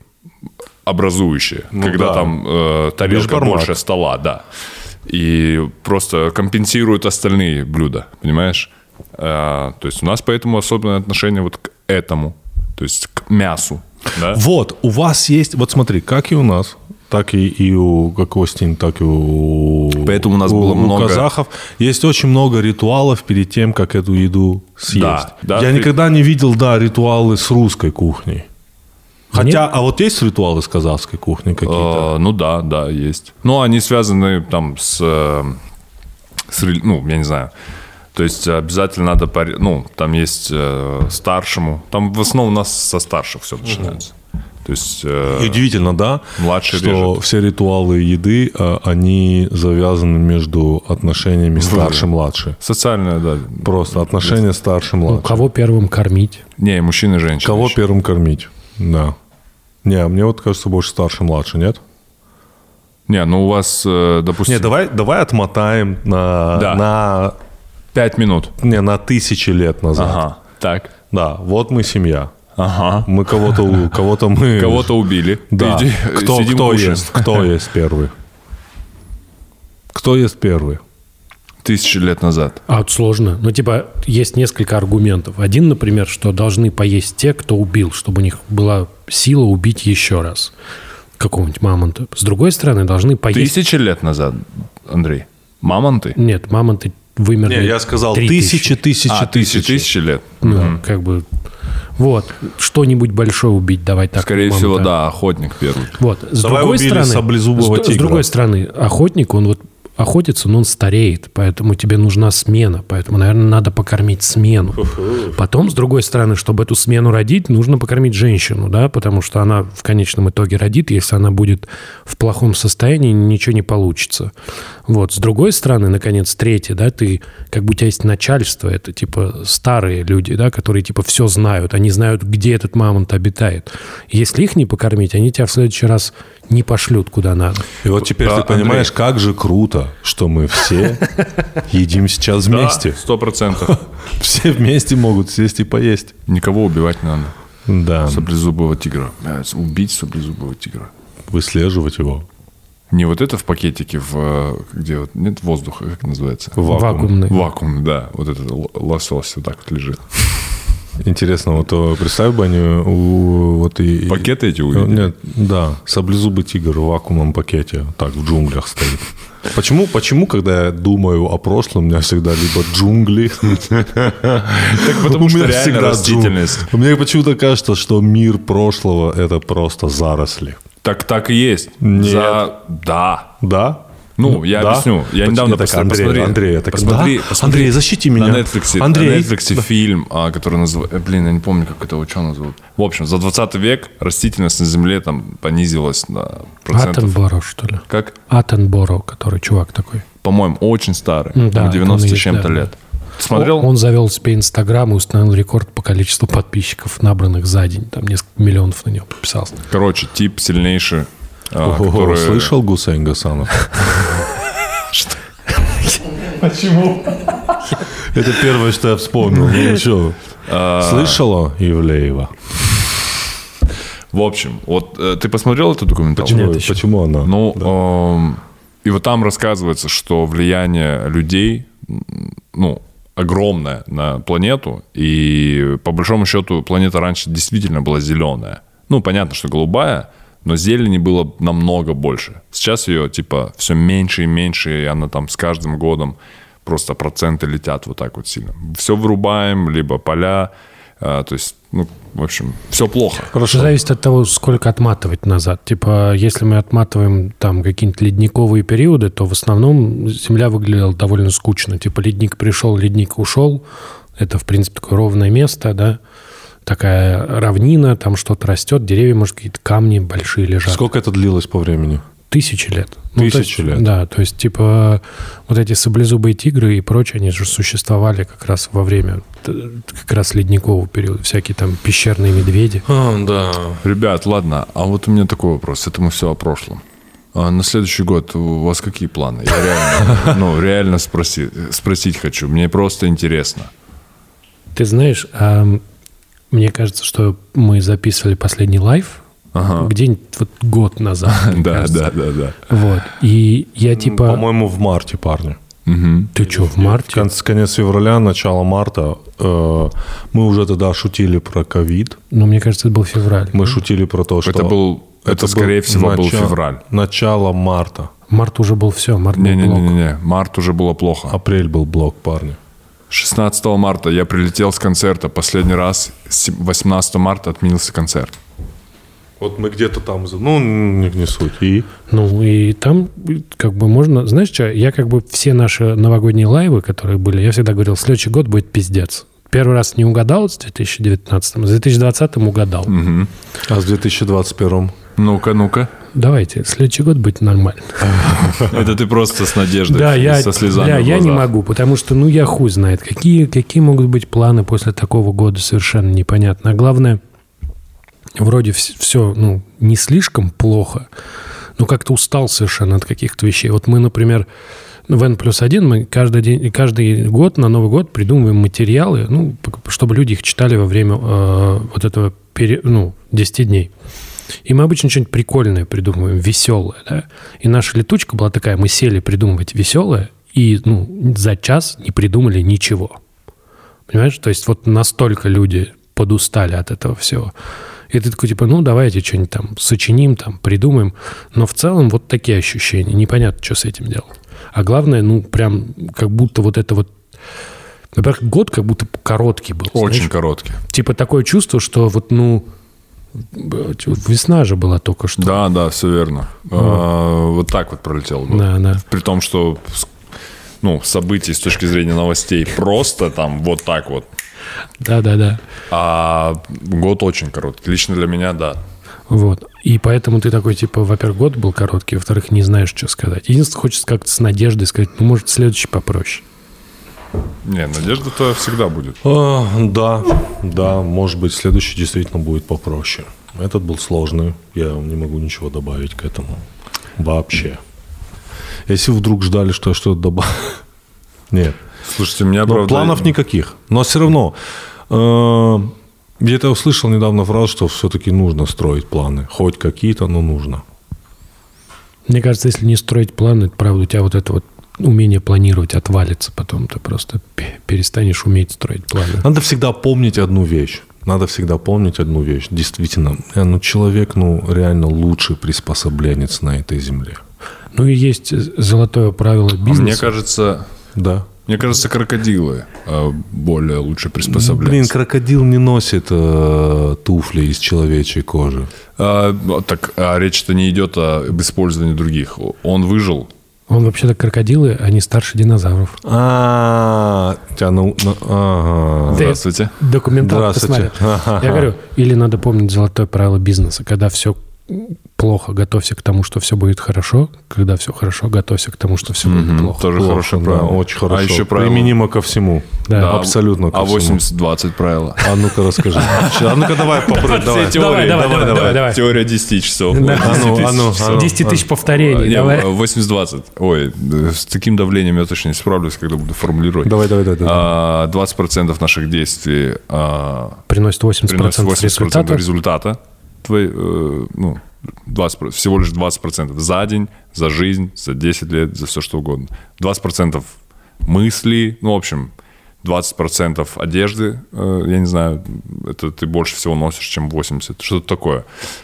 образующие, когда да. там э, тарелка больше стола, да. И просто компенсируют остальные блюда, понимаешь? Э, то есть у нас поэтому особенное отношение вот к этому, то есть к мясу. Да? Вот, у вас есть, вот смотри, как и у нас, так и, и у как Остин, так и у, Поэтому у нас у- было у много- казахов. Есть очень много ритуалов перед тем, как эту еду съесть. Да, да, Я ты- никогда не видел, да, ритуалы с русской кухней. Хотя, а вот есть ритуалы с казахской кухни какие-то? Э, ну да, да, есть. Но они связаны там с, э, с ну, я не знаю. То есть обязательно надо, пари- ну, там есть э, старшему. Там в основном у нас со старших все начинается. То есть э, И удивительно, да, младший что режет. все ритуалы еды, они завязаны между отношениями старше-младше. социальная, да. Просто отношения Ну, старше-младше. кого первым кормить? Не, мужчина и женщина. Кого еще. первым кормить? Да. Не, мне вот кажется больше старше-младше, нет? Не, ну у вас, э, допустим, Не, давай, давай отмотаем на, Да. на, пять минут. не, на тысячи лет назад. Ага, так. Да, вот мы семья. Ага. Мы кого-то, кого-то мы... Кого-то убили. Да. Иди, Кто, сидим, кто кушаем. ест? Кто ест первый? Кто ест первый? Тысячи лет назад. А вот сложно. Ну, типа, есть несколько аргументов. Один, например, что должны поесть те, кто убил, чтобы у них была сила убить еще раз какого-нибудь мамонта. С другой стороны, должны поесть... Тысячи лет назад, Андрей. Мамонты? Нет, мамонты вымерли. Не, я сказал три тысячи, тысячи, А, тысячи, тысячи. тысячи лет. Ну, как бы... Вот. Что-нибудь большое убить, давай так. Скорее всего, да, охотник первый. Вот. С Давай другой стороны, с, с другой стороны, охотник, он вот охотится, но он стареет, поэтому тебе нужна смена, поэтому, наверное, надо покормить смену. Потом, с другой стороны, чтобы эту смену родить, нужно покормить женщину, да, потому что она в конечном итоге родит, если она будет в плохом состоянии, ничего не получится. Вот. С другой стороны, наконец, третье, да, ты, как бы у тебя есть начальство, это типа старые люди, да, которые типа все знают, они знают, где этот мамонт обитает. Если их не покормить, они тебя в следующий раз не пошлют куда надо. И вот теперь А, ты понимаешь, как же круто, что мы все едим сейчас вместе. Сто процентов. Все вместе могут сесть и поесть. Никого убивать не надо. Да, Саблезубого тигра. Э, Убить саблезубого тигра. выслеживать его. Не вот это в пакетике, в, э, где вот нет воздуха, как называется? Вакуум. Вакуумный. Вакуум, да. Вот этот лосось вот так вот лежит. Интересно, вот э, представь бы они у, вот и... Пакеты эти Э, увидели? Нет, да, саблезубый тигр в вакуумном пакете, так, в джунглях стоит. Почему, почему, когда я думаю о прошлом, у меня всегда либо джунгли... Так потому что реально растительность. Мне почему-то кажется, что мир прошлого – это просто заросли. Так так и есть. Нет. За... Да. Да? Ну, я Да? объясню. Я недавно так, посмотри- Андрей, посмотри, Андрей, так, посмотри, да? посмотри Андрей, защити меня. На Netflix, Андрей. на Netflix фильм, а, который называется... Блин, я не помню, как этого ученого зовут. В общем, за 20 век растительность на Земле там понизилась на процентов. Аттенборо, что ли? Как? Аттенборо, который чувак такой. По-моему, очень старый. М, да, ему 90 он с чем-то да, лет. Смотрел? Он, он завел себе Инстаграм и установил рекорд по количеству подписчиков, набранных за день. Там несколько миллионов на него подписался. Короче, тип сильнейший. А, Ого, который- Слышал Гусейн Гасанов? Почему? Это первое, что я вспомнил. Ну что? А. Слышала Ивлеева? В общем, вот э, ты посмотрел эту документалку? Почему, Нет, еще. почему она? Ну, Да. эм, и вот там рассказывается, что влияние людей, ну, огромное на планету, и по большому счету планета раньше действительно была зеленая. Ну, понятно, что голубая, но зелени было намного больше. Сейчас ее, типа, все меньше и меньше, и она там с каждым годом просто проценты летят вот так вот сильно. Все вырубаем, либо поля, а, то есть, ну, в общем, все плохо. Хорошо. Зависит от того, сколько отматывать назад. Типа, если мы отматываем там какие-нибудь ледниковые периоды, то в основном Земля выглядела довольно скучно. Типа, ледник пришел, ледник ушел. Это, в принципе, такое ровное место, да. Такая равнина, там что-то растет, деревья, может, какие-то камни большие лежат. Сколько это длилось по времени? Тысячи лет. Тысячи то есть, лет. Да, то есть, типа, вот эти саблезубые тигры и прочее, они же существовали как раз во время как раз ледникового периода. Всякие там пещерные медведи. А, да. Ребят, ладно, а вот у меня такой вопрос. Это мы все о прошлом. А на следующий год у вас какие планы? Я реально, ну, реально спроси, спросить хочу. Мне просто интересно. Ты знаешь, мне кажется, что мы записывали последний лайв Ага. где-нибудь вот год назад. Да, да, да, да. Вот. И я типа... По-моему, в марте, парни. Ты что, в марте? Конец, конец февраля, начало марта. э, мы уже тогда шутили про ковид. Ну, мне кажется, это был февраль. Мы шутили про то, что... Это был Это, скорее всего, был февраль. Начало марта. Март уже был все, март был блок. Не-не-не, март уже было плохо. Апрель был блок, парни. 16 марта я прилетел с концерта последний раз. С 18 марта отменился концерт. Вот мы где-то там, ну, не, не суть. И Ну, и там как бы можно... Знаешь что, я как бы все наши новогодние лайвы, которые были, я всегда говорил, следующий год будет пиздец. Первый раз не угадал с 2019, с 2020 угадал. а с 2021 Ну-ка, ну-ка. Давайте, следующий год будет нормально. Это ты просто с надеждой, Да, я, со слезами в я не могу, потому что, ну, я хуй знает, какие, какие могут быть планы после такого года, совершенно непонятно. А главное, вроде все, ну, не слишком плохо, но как-то устал совершенно от каких-то вещей. Вот мы, например, в N плюс один мы каждый, день, каждый год на Новый год придумываем материалы, ну, чтобы люди их читали во время э, вот этого, пере- ну, 10 дней. И мы обычно что-нибудь прикольное придумываем, веселое, да. И наша летучка была такая, мы сели придумывать веселое, и, ну, за час не придумали ничего. Понимаешь? То есть вот настолько люди подустали от этого всего. И ты такой, типа, ну, давайте что-нибудь там сочиним, там, придумаем. Но в целом вот такие ощущения. Непонятно, что с этим делать. А главное, ну, прям как будто вот это вот... Во-первых, год как будто короткий был. Очень знаешь? короткий. Типа такое чувство, что вот, ну, весна же была только что. Да, да, все верно. А, Вот так вот пролетел год. Да, да. При том, что ну, событий с точки зрения новостей просто там вот так вот. Да, да, да. А год очень короткий. Лично для меня, да. Вот. И поэтому ты такой, типа, во-первых, год был короткий, во-вторых, не знаешь, что сказать. Единственное, хочется как-то с надеждой сказать, ну, может, следующий попроще. Не, надежда-то всегда будет. А, да, да, может быть, следующий действительно будет попроще. Этот был сложный, я не могу ничего добавить к этому. Вообще. Если вдруг ждали, что я что-то добавлю... Нет. Слушайте, у меня, Но правда... планов никаких. Но все равно... э, Где-то я услышал недавно фразу, что все-таки нужно строить планы. Хоть какие-то, но нужно. Мне кажется, если не строить планы, это правда, у тебя вот это вот умение планировать отвалится потом. Ты просто пе- перестанешь уметь строить планы. Надо всегда помнить одну вещь. Надо всегда помнить одну вещь. Действительно, э, ну, человек, ну, реально лучший приспособленец на этой земле. Ну и есть золотое правило А бизнеса. мне кажется, Да. мне кажется, крокодилы э, более лучше приспособляются. Блин, крокодил не носит э, туфли из человечьей кожи. А, так а речь-то не идет об использовании других. Он выжил. Он вообще-то крокодилы, они старше динозавров. А, тебя ну, Здравствуйте. Документалку Здравствуйте. Я говорю, или надо помнить золотое правило бизнеса. Когда все плохо, готовься к тому, что все будет хорошо. Когда все хорошо, готовься к тому, что все будет плохо. Тоже Плохо, хорошее да, правило. очень хорошо. А еще правило... Применимо ко всему. Да. Абсолютно ко А всему. 80-20 правило. А ну-ка расскажи. А ну-ка давай попробуй. Давай. Давай, давай, давай, давай, давай. Теория 10 часов. Да. А ну, а ну, а ну. 10 тысяч повторений. Не, давай. 80-20. Ой, э, с таким давлением я точно не справлюсь, когда буду формулировать. Давай, давай, давай. давай. А, 20% наших действий а, Приносит 80%, приносят 80% результата. Твои, э, ну, 20%, всего лишь 20% за день, за жизнь, за 10 лет, за все что угодно. 20% мыслей, ну, в общем, 20% одежды, э, я не знаю, это ты больше всего носишь, чем 80%, что-то такое.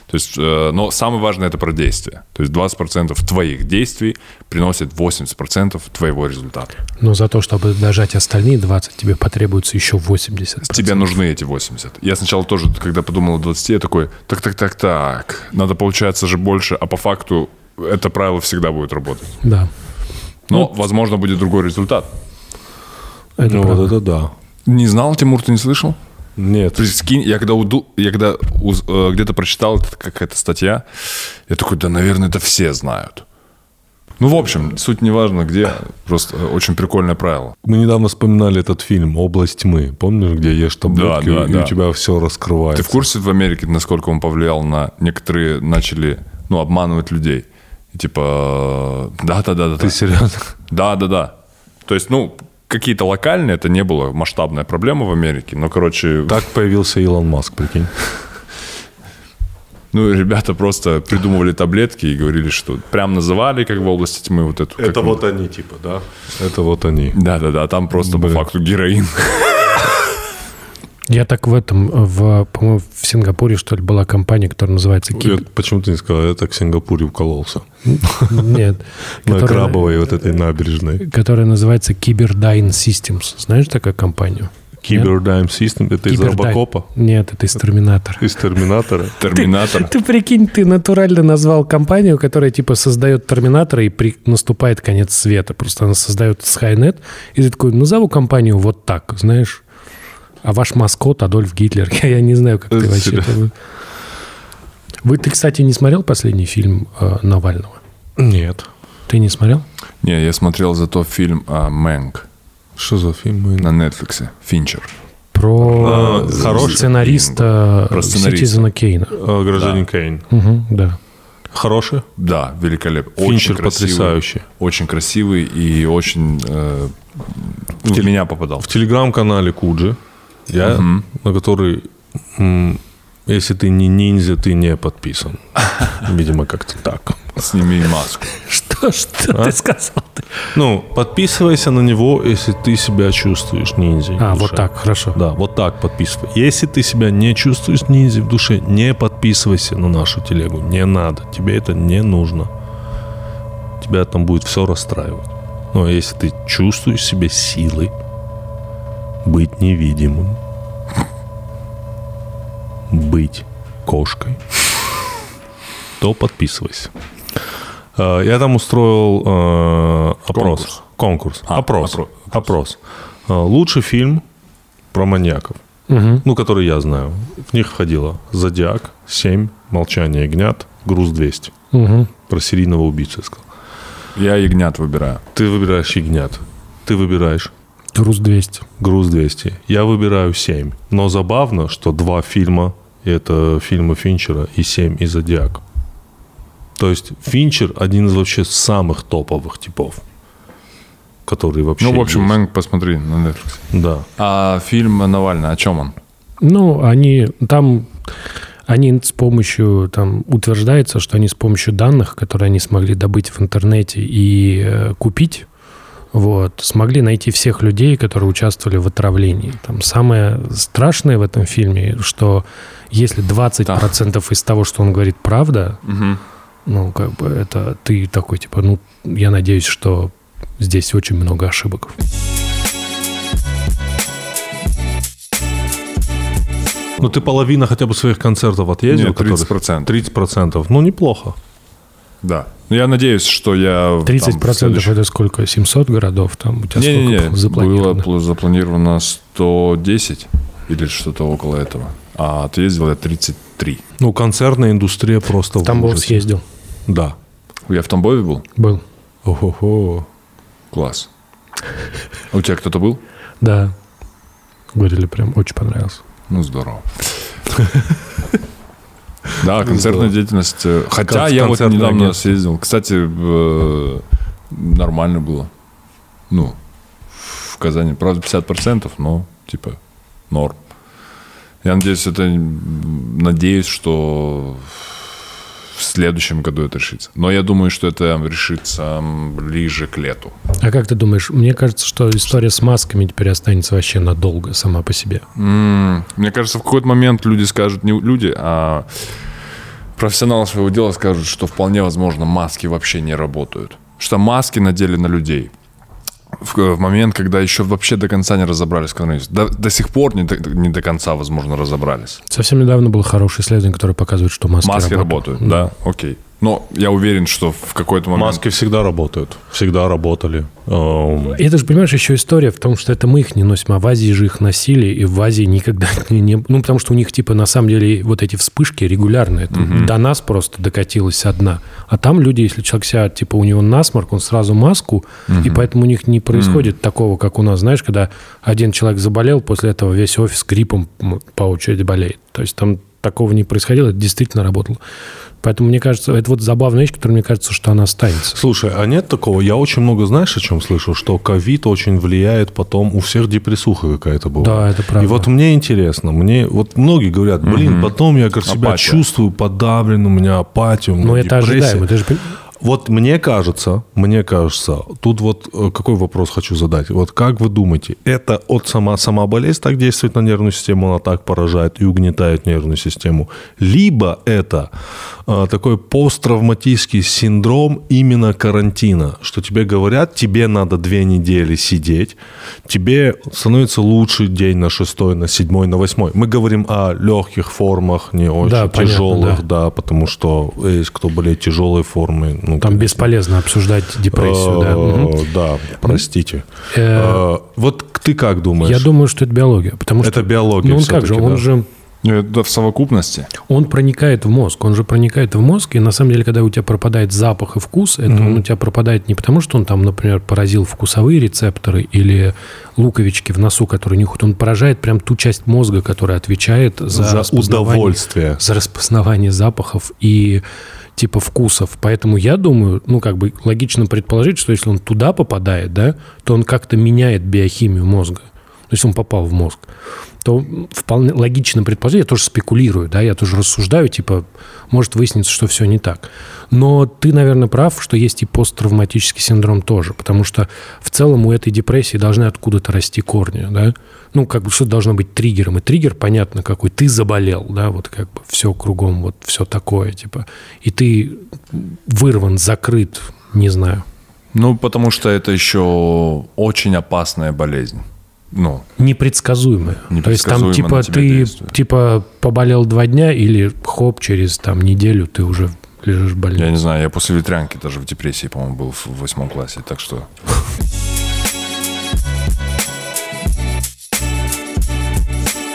То есть, э, но самое важное это про действия. То есть 20% твоих действий приносит 80% твоего результата. Но за то, чтобы дожать остальные 20, тебе потребуется еще 80. Тебе нужны эти 80. Я сначала тоже, когда подумал о 20, я такой, так, так, так, так, надо получается же больше, а по факту это правило всегда будет работать. Да. Но, возможно, будет другой результат. Это Ну правда. вот это да. Не знал, Тимур, ты не слышал? Нет. Прикинь, я когда, уду, я когда уз- э, где-то прочитал, это какая-то статья, я такой, да, наверное, это все знают. Ну, в общем, суть не важно где, просто очень прикольное правило. Мы недавно вспоминали этот фильм «Область тьмы». Помнишь, где ешь таблетки, Да, да, и да. у тебя все раскрывается? Ты в курсе в Америке, насколько он повлиял на... Некоторые начали, ну, обманывать людей. И типа, да-да-да. Ты серьезно? Да-да-да. То есть, ну, какие-то локальные, это не было масштабная проблема в Америке. Но, короче, Так появился Илон Маск, прикинь. ну, ребята просто придумывали таблетки и говорили, что прям называли, как в области тьмы, вот эту... Это мы- вот они, типа, да? Это вот они. Да-да-да, там просто Блин. по факту героин. Я так в этом, в, по-моему, в Сингапуре, что ли, была компания, которая называется Я- Киб... почему ты не сказал? Я так в Сингапуре укололся. Нет. На крабовой вот этой набережной. Которая называется Cyberdyne Systems. Знаешь такую компанию? Cyberdyne System. Это из. Робокопа? Нет, это из Терминатора. Из Терминатора? Терминатор. Ты прикинь, ты натурально назвал компанию, которая типа создает Терминатора и при... наступает конец света. Просто она создает Skynet. И ты такой, назову компанию вот так, знаешь. А ваш маскот Адольф Гитлер. Я, я не знаю, как ты Это вообще... это- Вы, ты, кстати, не смотрел последний фильм э, Навального? Нет. Ты не смотрел? Не, я смотрел зато фильм а, «Мэнк» Что за фильм? на Netflix. Финчер. Про А, хороший? сценариста Про сценариста. Ситизена Кейна. Э, Гражданин Кейн. Мгм, да. Хороший? Да, великолепно. Финчер очень красивый, потрясающий. Очень красивый и очень э, в меня попадал. В телеграм-канале Куджи, я, на который, если ты не ниндзя, ты не подписан. Видимо, как-то так. Сними маску. Что, что ты сказал? Ну, подписывайся на него, если ты себя чувствуешь ниндзей. в А, душе. вот так, хорошо. Да, вот так подписывай. Если ты себя не чувствуешь ниндзей в душе, не подписывайся на нашу телегу. Не надо. Тебе это не нужно. Тебя там будет все расстраивать. Но если ты чувствуешь себе силы быть невидимым, быть кошкой, то подписывайся. Э, Я там устроил э, опрос. Конкурс. А, опрос. опро- Опрос. Э, Лучший фильм про маньяков. Мгм. Ну, который я знаю. В них входило «Зодиак», «Семь», «Молчание ягнят», «Груз 200». Мгм. Про серийного убийцу я сказал. Я ягнят выбираю. Ты выбираешь ягнят. Ты выбираешь Груз 200. «Груз 200». Я выбираю «Семь». Но забавно, что два фильма – это фильмы Финчера и «Семь» и «Зодиак». То есть Финчер один из вообще самых топовых типов, которые вообще Ну, в общем, есть. Мэнк посмотри на Netflix. Да. А фильм Навальный, о чем он? Ну, они там, они с помощью, там утверждается, что они с помощью данных, которые они смогли добыть в интернете и э, купить, вот, смогли найти всех людей, которые участвовали в отравлении. Там самое страшное в этом фильме, что если 20% из того, что он говорит, правда, ну, как бы это ты такой, типа, ну, я надеюсь, что здесь очень много ошибок. Ну, ты половина хотя бы своих концертов отъездил? Нет, которых- 30%. 30%. Ну, неплохо. Да. Ну, я надеюсь, что я... 30% следующем... это сколько? 700 городов? Там у тебя Не-не-не, сколько запланировано? было пл- запланировано 110 или что-то около этого. А отъездил я 33. Ну, концертная индустрия просто в Тамбов ужасе. съездил. Да. Я в Тамбове был? Был. Ого-го. Класс. А у тебя кто-то был? Да. Говорили, прям очень понравился. Ну, здорово. Да, концертная деятельность. э, Хотя я вот недавно съездил. Кстати, э, нормально было. Ну, в Казани. Правда, 50%, но типа норм. Я надеюсь, это... Надеюсь, что в следующем году это решится. Но я думаю, что это решится ближе к лету. А как ты думаешь, мне кажется, что история с масками теперь останется вообще надолго сама по себе. М, Мне кажется, в какой-то момент люди скажут, не люди, а профессионалы своего дела скажут, что вполне возможно маски вообще не работают. Что маски надели на людей. В, в момент, когда еще вообще до конца не разобрались в коронавирусе. До, до сих пор не до, не до конца, возможно, разобрались. Совсем недавно было хорошее исследование, которое показывает, что маски, Маски работают, да, окей. Но я уверен, что в какой-то момент... Маски всегда работают. Всегда работали. Эм, Это же, понимаешь, еще история в том, что это мы их не носим, а в Азии же их носили, и в Азии никогда не... не- ну, потому что у них, типа, на самом деле, вот эти вспышки регулярные. Это До нас просто докатилась одна. А там люди, если человек себя, типа, у него насморк, он сразу маску, и поэтому у них не происходит такого, как у нас, знаешь, когда один человек заболел, после этого весь офис гриппом по очереди болеет. То есть там такого не происходило, это действительно работало. Поэтому, мне кажется, это вот забавная вещь, которая, мне кажется, что она останется. Слушай, а нет такого? Я очень много, знаешь, о чем слышу? Что ковид очень влияет потом, у всех депрессуха какая-то бывает. Да, это правда. И вот мне интересно, мне, вот многие говорят, блин, потом я, говорит, себя Апатия. чувствую подавлен, у меня апатия, у меня Но это депрессия. ожидаемо. Ты же Вот мне кажется, мне кажется, тут вот э, какой вопрос хочу задать. Вот как вы думаете, это от сама, сама болезнь так действует на нервную систему, она так поражает и угнетает нервную систему, либо это э, такой посттравматический синдром именно карантина, что тебе говорят, тебе надо две недели сидеть, тебе становится лучший день на шестой, на седьмой, на восьмой. Мы говорим о легких формах, не очень Да, понятно, тяжелых, да. да. потому что есть кто болеет тяжелой формой. Ну, Там бесполезно обсуждать депрессию, да. Э, Да, простите. Э, Э, Вот ты как думаешь? Я думаю, что это биология, потому что... Это биология Ну, он как же, он же... Ну, Это в совокупности. Он проникает в мозг, он же проникает в мозг, и на самом деле, когда у тебя пропадает запах и вкус, это он у тебя пропадает не потому, что он там, например, поразил вкусовые рецепторы или луковички в носу, которые нюхают, он поражает прям ту часть мозга, которая отвечает за, За распознавание- удовольствие. за распознавание запахов и типа вкусов. Поэтому я думаю, ну, как бы логично предположить, что если он туда попадает, да, то он как-то меняет биохимию мозга. То есть он попал в мозг то вполне логично предположить, я тоже спекулирую, да, я тоже рассуждаю, типа, может выясниться, что все не так. Но ты, наверное, прав, что есть и посттравматический синдром тоже, потому что в целом у этой депрессии должны откуда-то расти корни, да. Ну, как бы что должно быть триггером. И триггер, понятно, какой. Ты заболел, да, вот как бы все кругом, вот все такое, типа. И ты вырван, закрыт, не знаю. Ну, потому что это еще очень опасная болезнь. Ну, Непредсказуемое. То есть там типа ты действует. типа поболел два дня или хоп, через там неделю ты уже лежишь в я больнице. не знаю, я после ветрянки даже в депрессии, по-моему, был в восьмом классе, так что...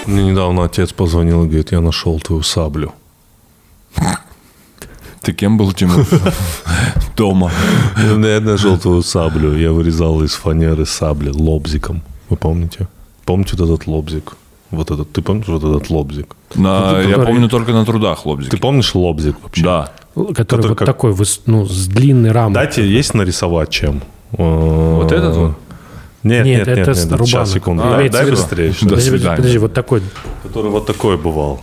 Мне недавно отец позвонил и говорит, я нашел твою саблю. Ты кем был, Тимур? Дома. Я нашел твою саблю. Я вырезал из фанеры сабли лобзиком. Вы помните? Помните вот этот лобзик? Вот этот, ты помнишь вот этот лобзик? На- я который- помню только на трудах лобзики. Ты помнишь лобзик вообще? Да. Который, Который вот как- такой, ну, с длинной рамой. Дайте, есть нарисовать чем? Вот этот вот? Нет, Нет, нет, нет, это нет, нет, сейчас, секунду. А, Дай, дай быстрее. До Подожди, подожди, свидания. подожди, вот такой. Который вот такой бывал.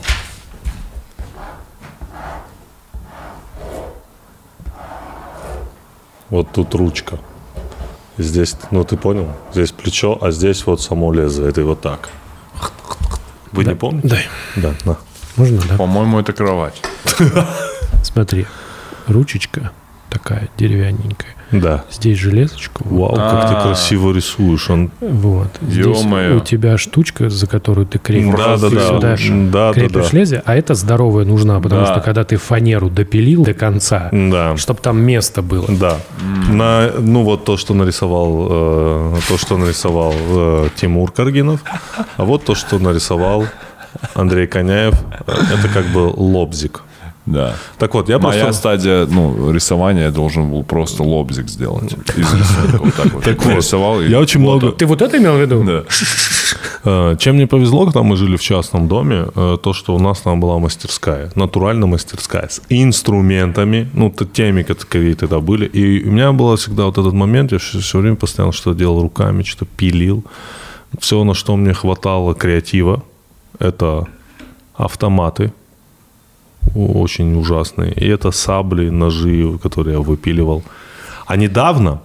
Вот тут ручка. Здесь, ну ты понял? Здесь плечо, а здесь вот само лезвие. Это вот так. Вы не помните? Дай. Да, на. Можно, да? По-моему, это кровать. Смотри. Ручечка такая деревянненькая. Да. Здесь железочка. вот. Вау, как ты А. красиво рисуешь. Он... Вот. Здесь у тебя штучка, за которую ты крепишь. Да, да, да. сюда Да, да, крепишь да. лезвие, а это здоровая нужна, потому Да. что когда ты фанеру допилил до конца, Да. чтобы там место было. Да. На, ну вот то, что нарисовал, э, то, что нарисовал э, Тимур Каргинов, а вот то, что нарисовал Андрей Коняев, э, это как бы лобзик. Да. Так вот, я Моя просто... стадия, ну, рисования я должен был просто лобзик сделать из рисунка. Вот так вот. Так вот, нарисовал. и я очень много... Ты вот это имел в виду? Да. Э, Чем мне повезло, когда мы жили в частном доме, э, то, что у нас там была мастерская, натурально мастерская, с инструментами, ну, теми, какие тогда были. И у меня был всегда вот этот момент, я все, время постоянно что-то делал руками, что-то пилил. Все, на что мне хватало креатива, это автоматы, очень ужасные, и это сабли, ножи, которые я выпиливал. А недавно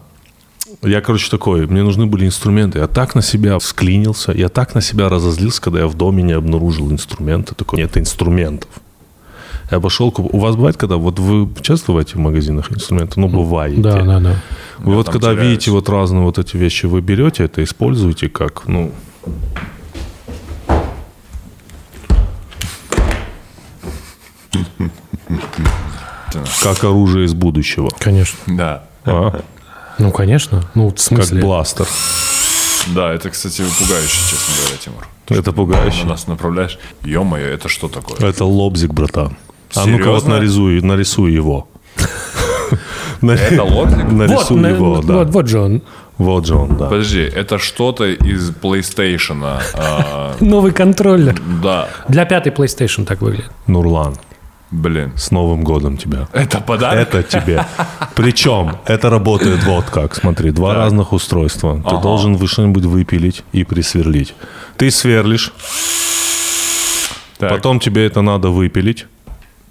я, короче, такой, мне нужны были инструменты. Я так на себя всклинился, я так на себя разозлился, когда я в доме не обнаружил инструменты. Такой, нет инструментов. Я пошел, куп- у вас бывает, когда, вот вы часто бываете в магазинах инструментов? Ну, бываете. Да, да, да. Вы Я вот когда теряюсь. видите вот разные вот эти вещи, вы берете это, используете как, ну... Как оружие из будущего. Конечно. Да. А? Ну, конечно. Ну, в Как смысле? бластер. Да, это, кстати, пугающе, честно говоря, Тимур. Это На пугающе. нас направляешь. Ё-моё, это что такое? Это лобзик, братан. А ну-ка вот нарисуй, нарисуй его. Это лобзик? Вот, Нарисуй на- его, да. вот, вот же он. Вот же он, да. Подожди, это что-то из PlayStation. а, Новый контроллер. Да, Для пятой PlayStation так выглядит. Нурлан, блин. с Новым годом тебя. Это подарок? Это тебе. Причем это работает вот как. Смотри, два разных устройства. Ты должен вы что-нибудь выпилить и присверлить. Ты сверлишь, Так, потом тебе это надо выпилить.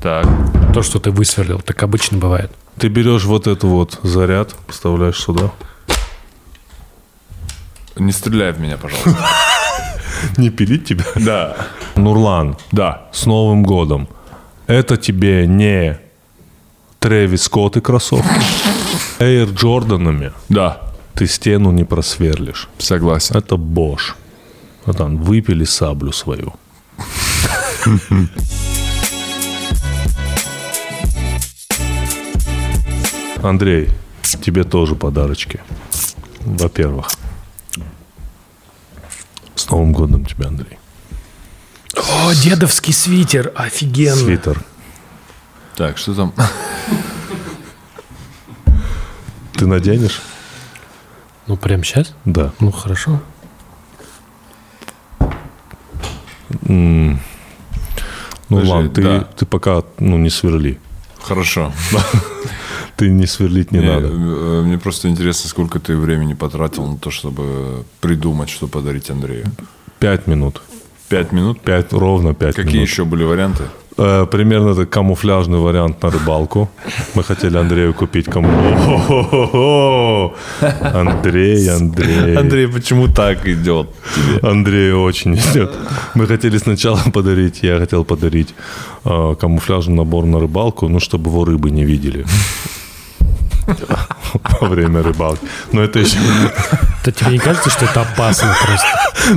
так. то, что ты высверлил. Так обычно бывает. Ты берешь вот эту вот заряд, вставляешь сюда. Не стреляй в меня, пожалуйста. Не пилить тебя? Да. Нурлан, Да. с Новым годом. Это тебе не Трэвис Скотт и кроссовки. Эйр Джорданами Да. ты стену не просверлишь. Согласен. Это Бош. Вот там, выпили саблю свою. Андрей, тебе тоже подарочки. Во-первых, с Новым годом тебя, Андрей. О, дедовский свитер, офигенно. Свитер. Так, что там? Ты наденешь? Ну, прям сейчас? Да. Ну, хорошо. Ну Подожди, ладно, ты, да. ты пока ну, не сверли. Хорошо. Ты не сверлить не Мне, надо. э, мне просто интересно, сколько ты времени потратил на то, чтобы придумать, что подарить Андрею. Пять минут. Пять минут? Пять, ровно пять Какие минут. еще были варианты? Э, примерно это камуфляжный вариант на рыбалку. Мы хотели Андрею купить каму... О-хо-хо-хо! Андрей, Андрей. почему так идет тебе? Андрей очень идет. Мы хотели сначала подарить, я хотел подарить э, камуфляжный набор на рыбалку, ну, чтобы его рыбы не видели. Во время рыбалки. Но это еще, Да тебе не кажется, что это опасно просто?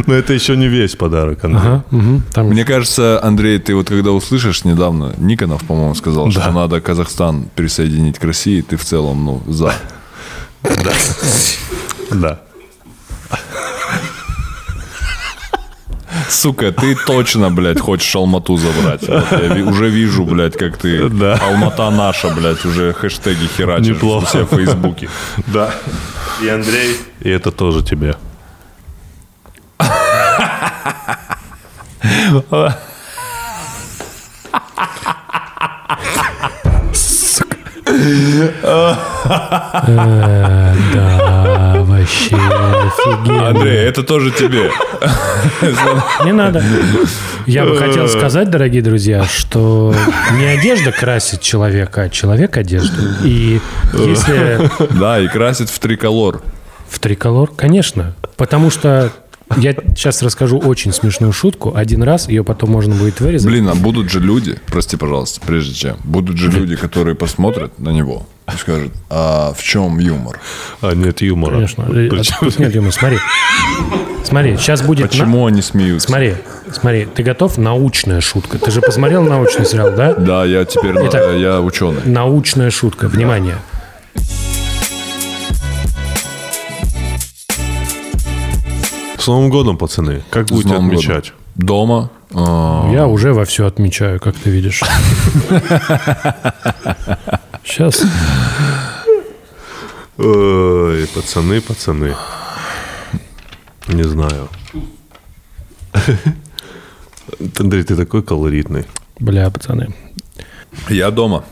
но это еще не весь подарок, Андрей. Ага, мгм. Там Мне кажется, Андрей, ты вот когда услышишь недавно, Никонов, по-моему, сказал, что надо Казахстан присоединить к России, ты в целом, ну, за. Да. Сука, ты точно, блядь, хочешь Алмату забрать. Вот я уже вижу, блядь, как ты Да. Алмата наша, блядь, уже хэштеги херачишь Неплохо. у себя в Фейсбуке. Да. И Андрей. И это тоже тебе. Э, Да, вообще офигенно. Андрей, это тоже тебе. Не надо. Я бы хотел сказать, дорогие друзья, что не одежда красит человека, а человек одежду. И если Да, и красит в триколор. в триколор, конечно. Потому что я сейчас расскажу очень смешную шутку. Один раз ее потом можно будет вырезать. Блин, а будут же люди, прости, пожалуйста, прежде чем, будут же люди, которые посмотрят на него и скажут, а в чем юмор? А нет юмора. Конечно. А тут нет юмора. Смотри. Смотри, сейчас будет... на- Почему они смеются? Смотри, смотри, ты готов? Научная шутка. Ты же посмотрел научный сериал, да? Да, я теперь, да, Итак. я ученый. Научная шутка. Внимание. С Новым годом, пацаны. Как будете Новым годом. отмечать? Дома. а, Я уже во все отмечаю, как ты видишь. Сейчас. Ой, пацаны, пацаны. Не знаю. Андрей, ты такой колоритный. Бля, пацаны. Я дома.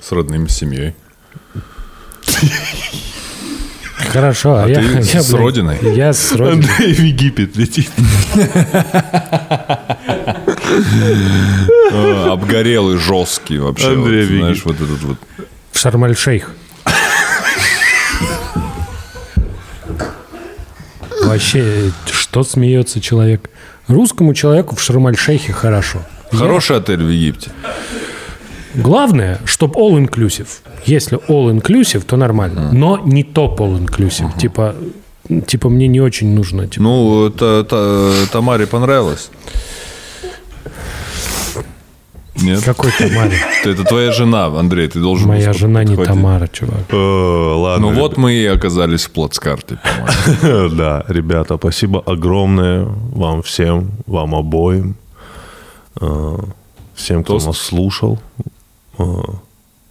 С родными, с семьей. Хорошо, а, я, ты я, с блядь, родиной? Я с родиной. Андрей в Египет летит. А, Обгорелый, жесткий вообще. Андрей вот, знаешь, вот этот вот. В Шарм-эль-Шейх. Вообще, что смеется человек? Русскому человеку в Шарм-эль-Шейхе хорошо. Хороший отель в Египте. Главное, чтобы all-inclusive. Если all-inclusive, то нормально. Но не топ all-inclusive. Типа, типа, мне не очень нужно. Типа, Ну, это, та- Тамаре понравилось. Нет? какой Тамаре? Это твоя жена, Андрей, ты должен Моя жена не. Тамара, чувак. Э, Ладно. Ну вот мы и оказались в плацкарте. Да, ребята, спасибо огромное вам всем, вам обоим, э, всем, кто Тост. нас слушал. Э,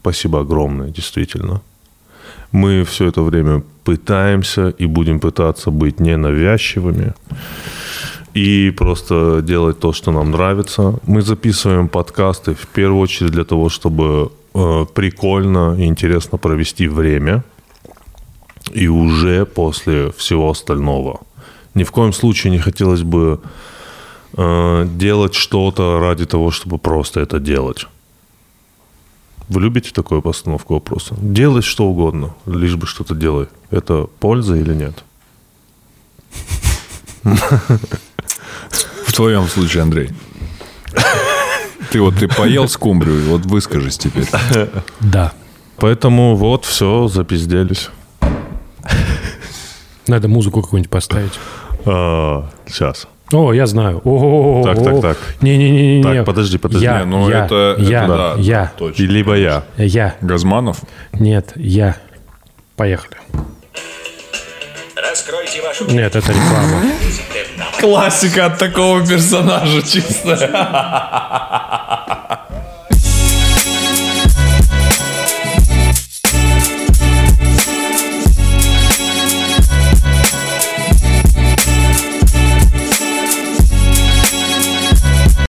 Спасибо огромное, действительно. Мы все это время пытаемся и будем пытаться быть ненавязчивыми и просто делать то, что нам нравится. Мы записываем подкасты в первую очередь для того, чтобы э, прикольно и интересно провести время и уже после всего остального. Ни в коем случае не хотелось бы э, делать что-то ради того, чтобы просто это делать. Вы любите такую постановку вопроса? Делай что угодно, лишь бы что-то делай. Это польза или нет? В твоем случае, Андрей. Ты вот ты поел скумбрию, вот выскажись теперь. Да. Поэтому вот, все, запизделись. Надо музыку какую-нибудь поставить. А, сейчас. О, я знаю. О, Так, так, так. Не-не-не. Так, подожди, подожди. Я, Не, ну я, это- это я, да, я, точно. Либо я. я. Газманов? Нет, я. Поехали. Раскройте вашу Нет, это реклама. Классика от такого персонажа чистая.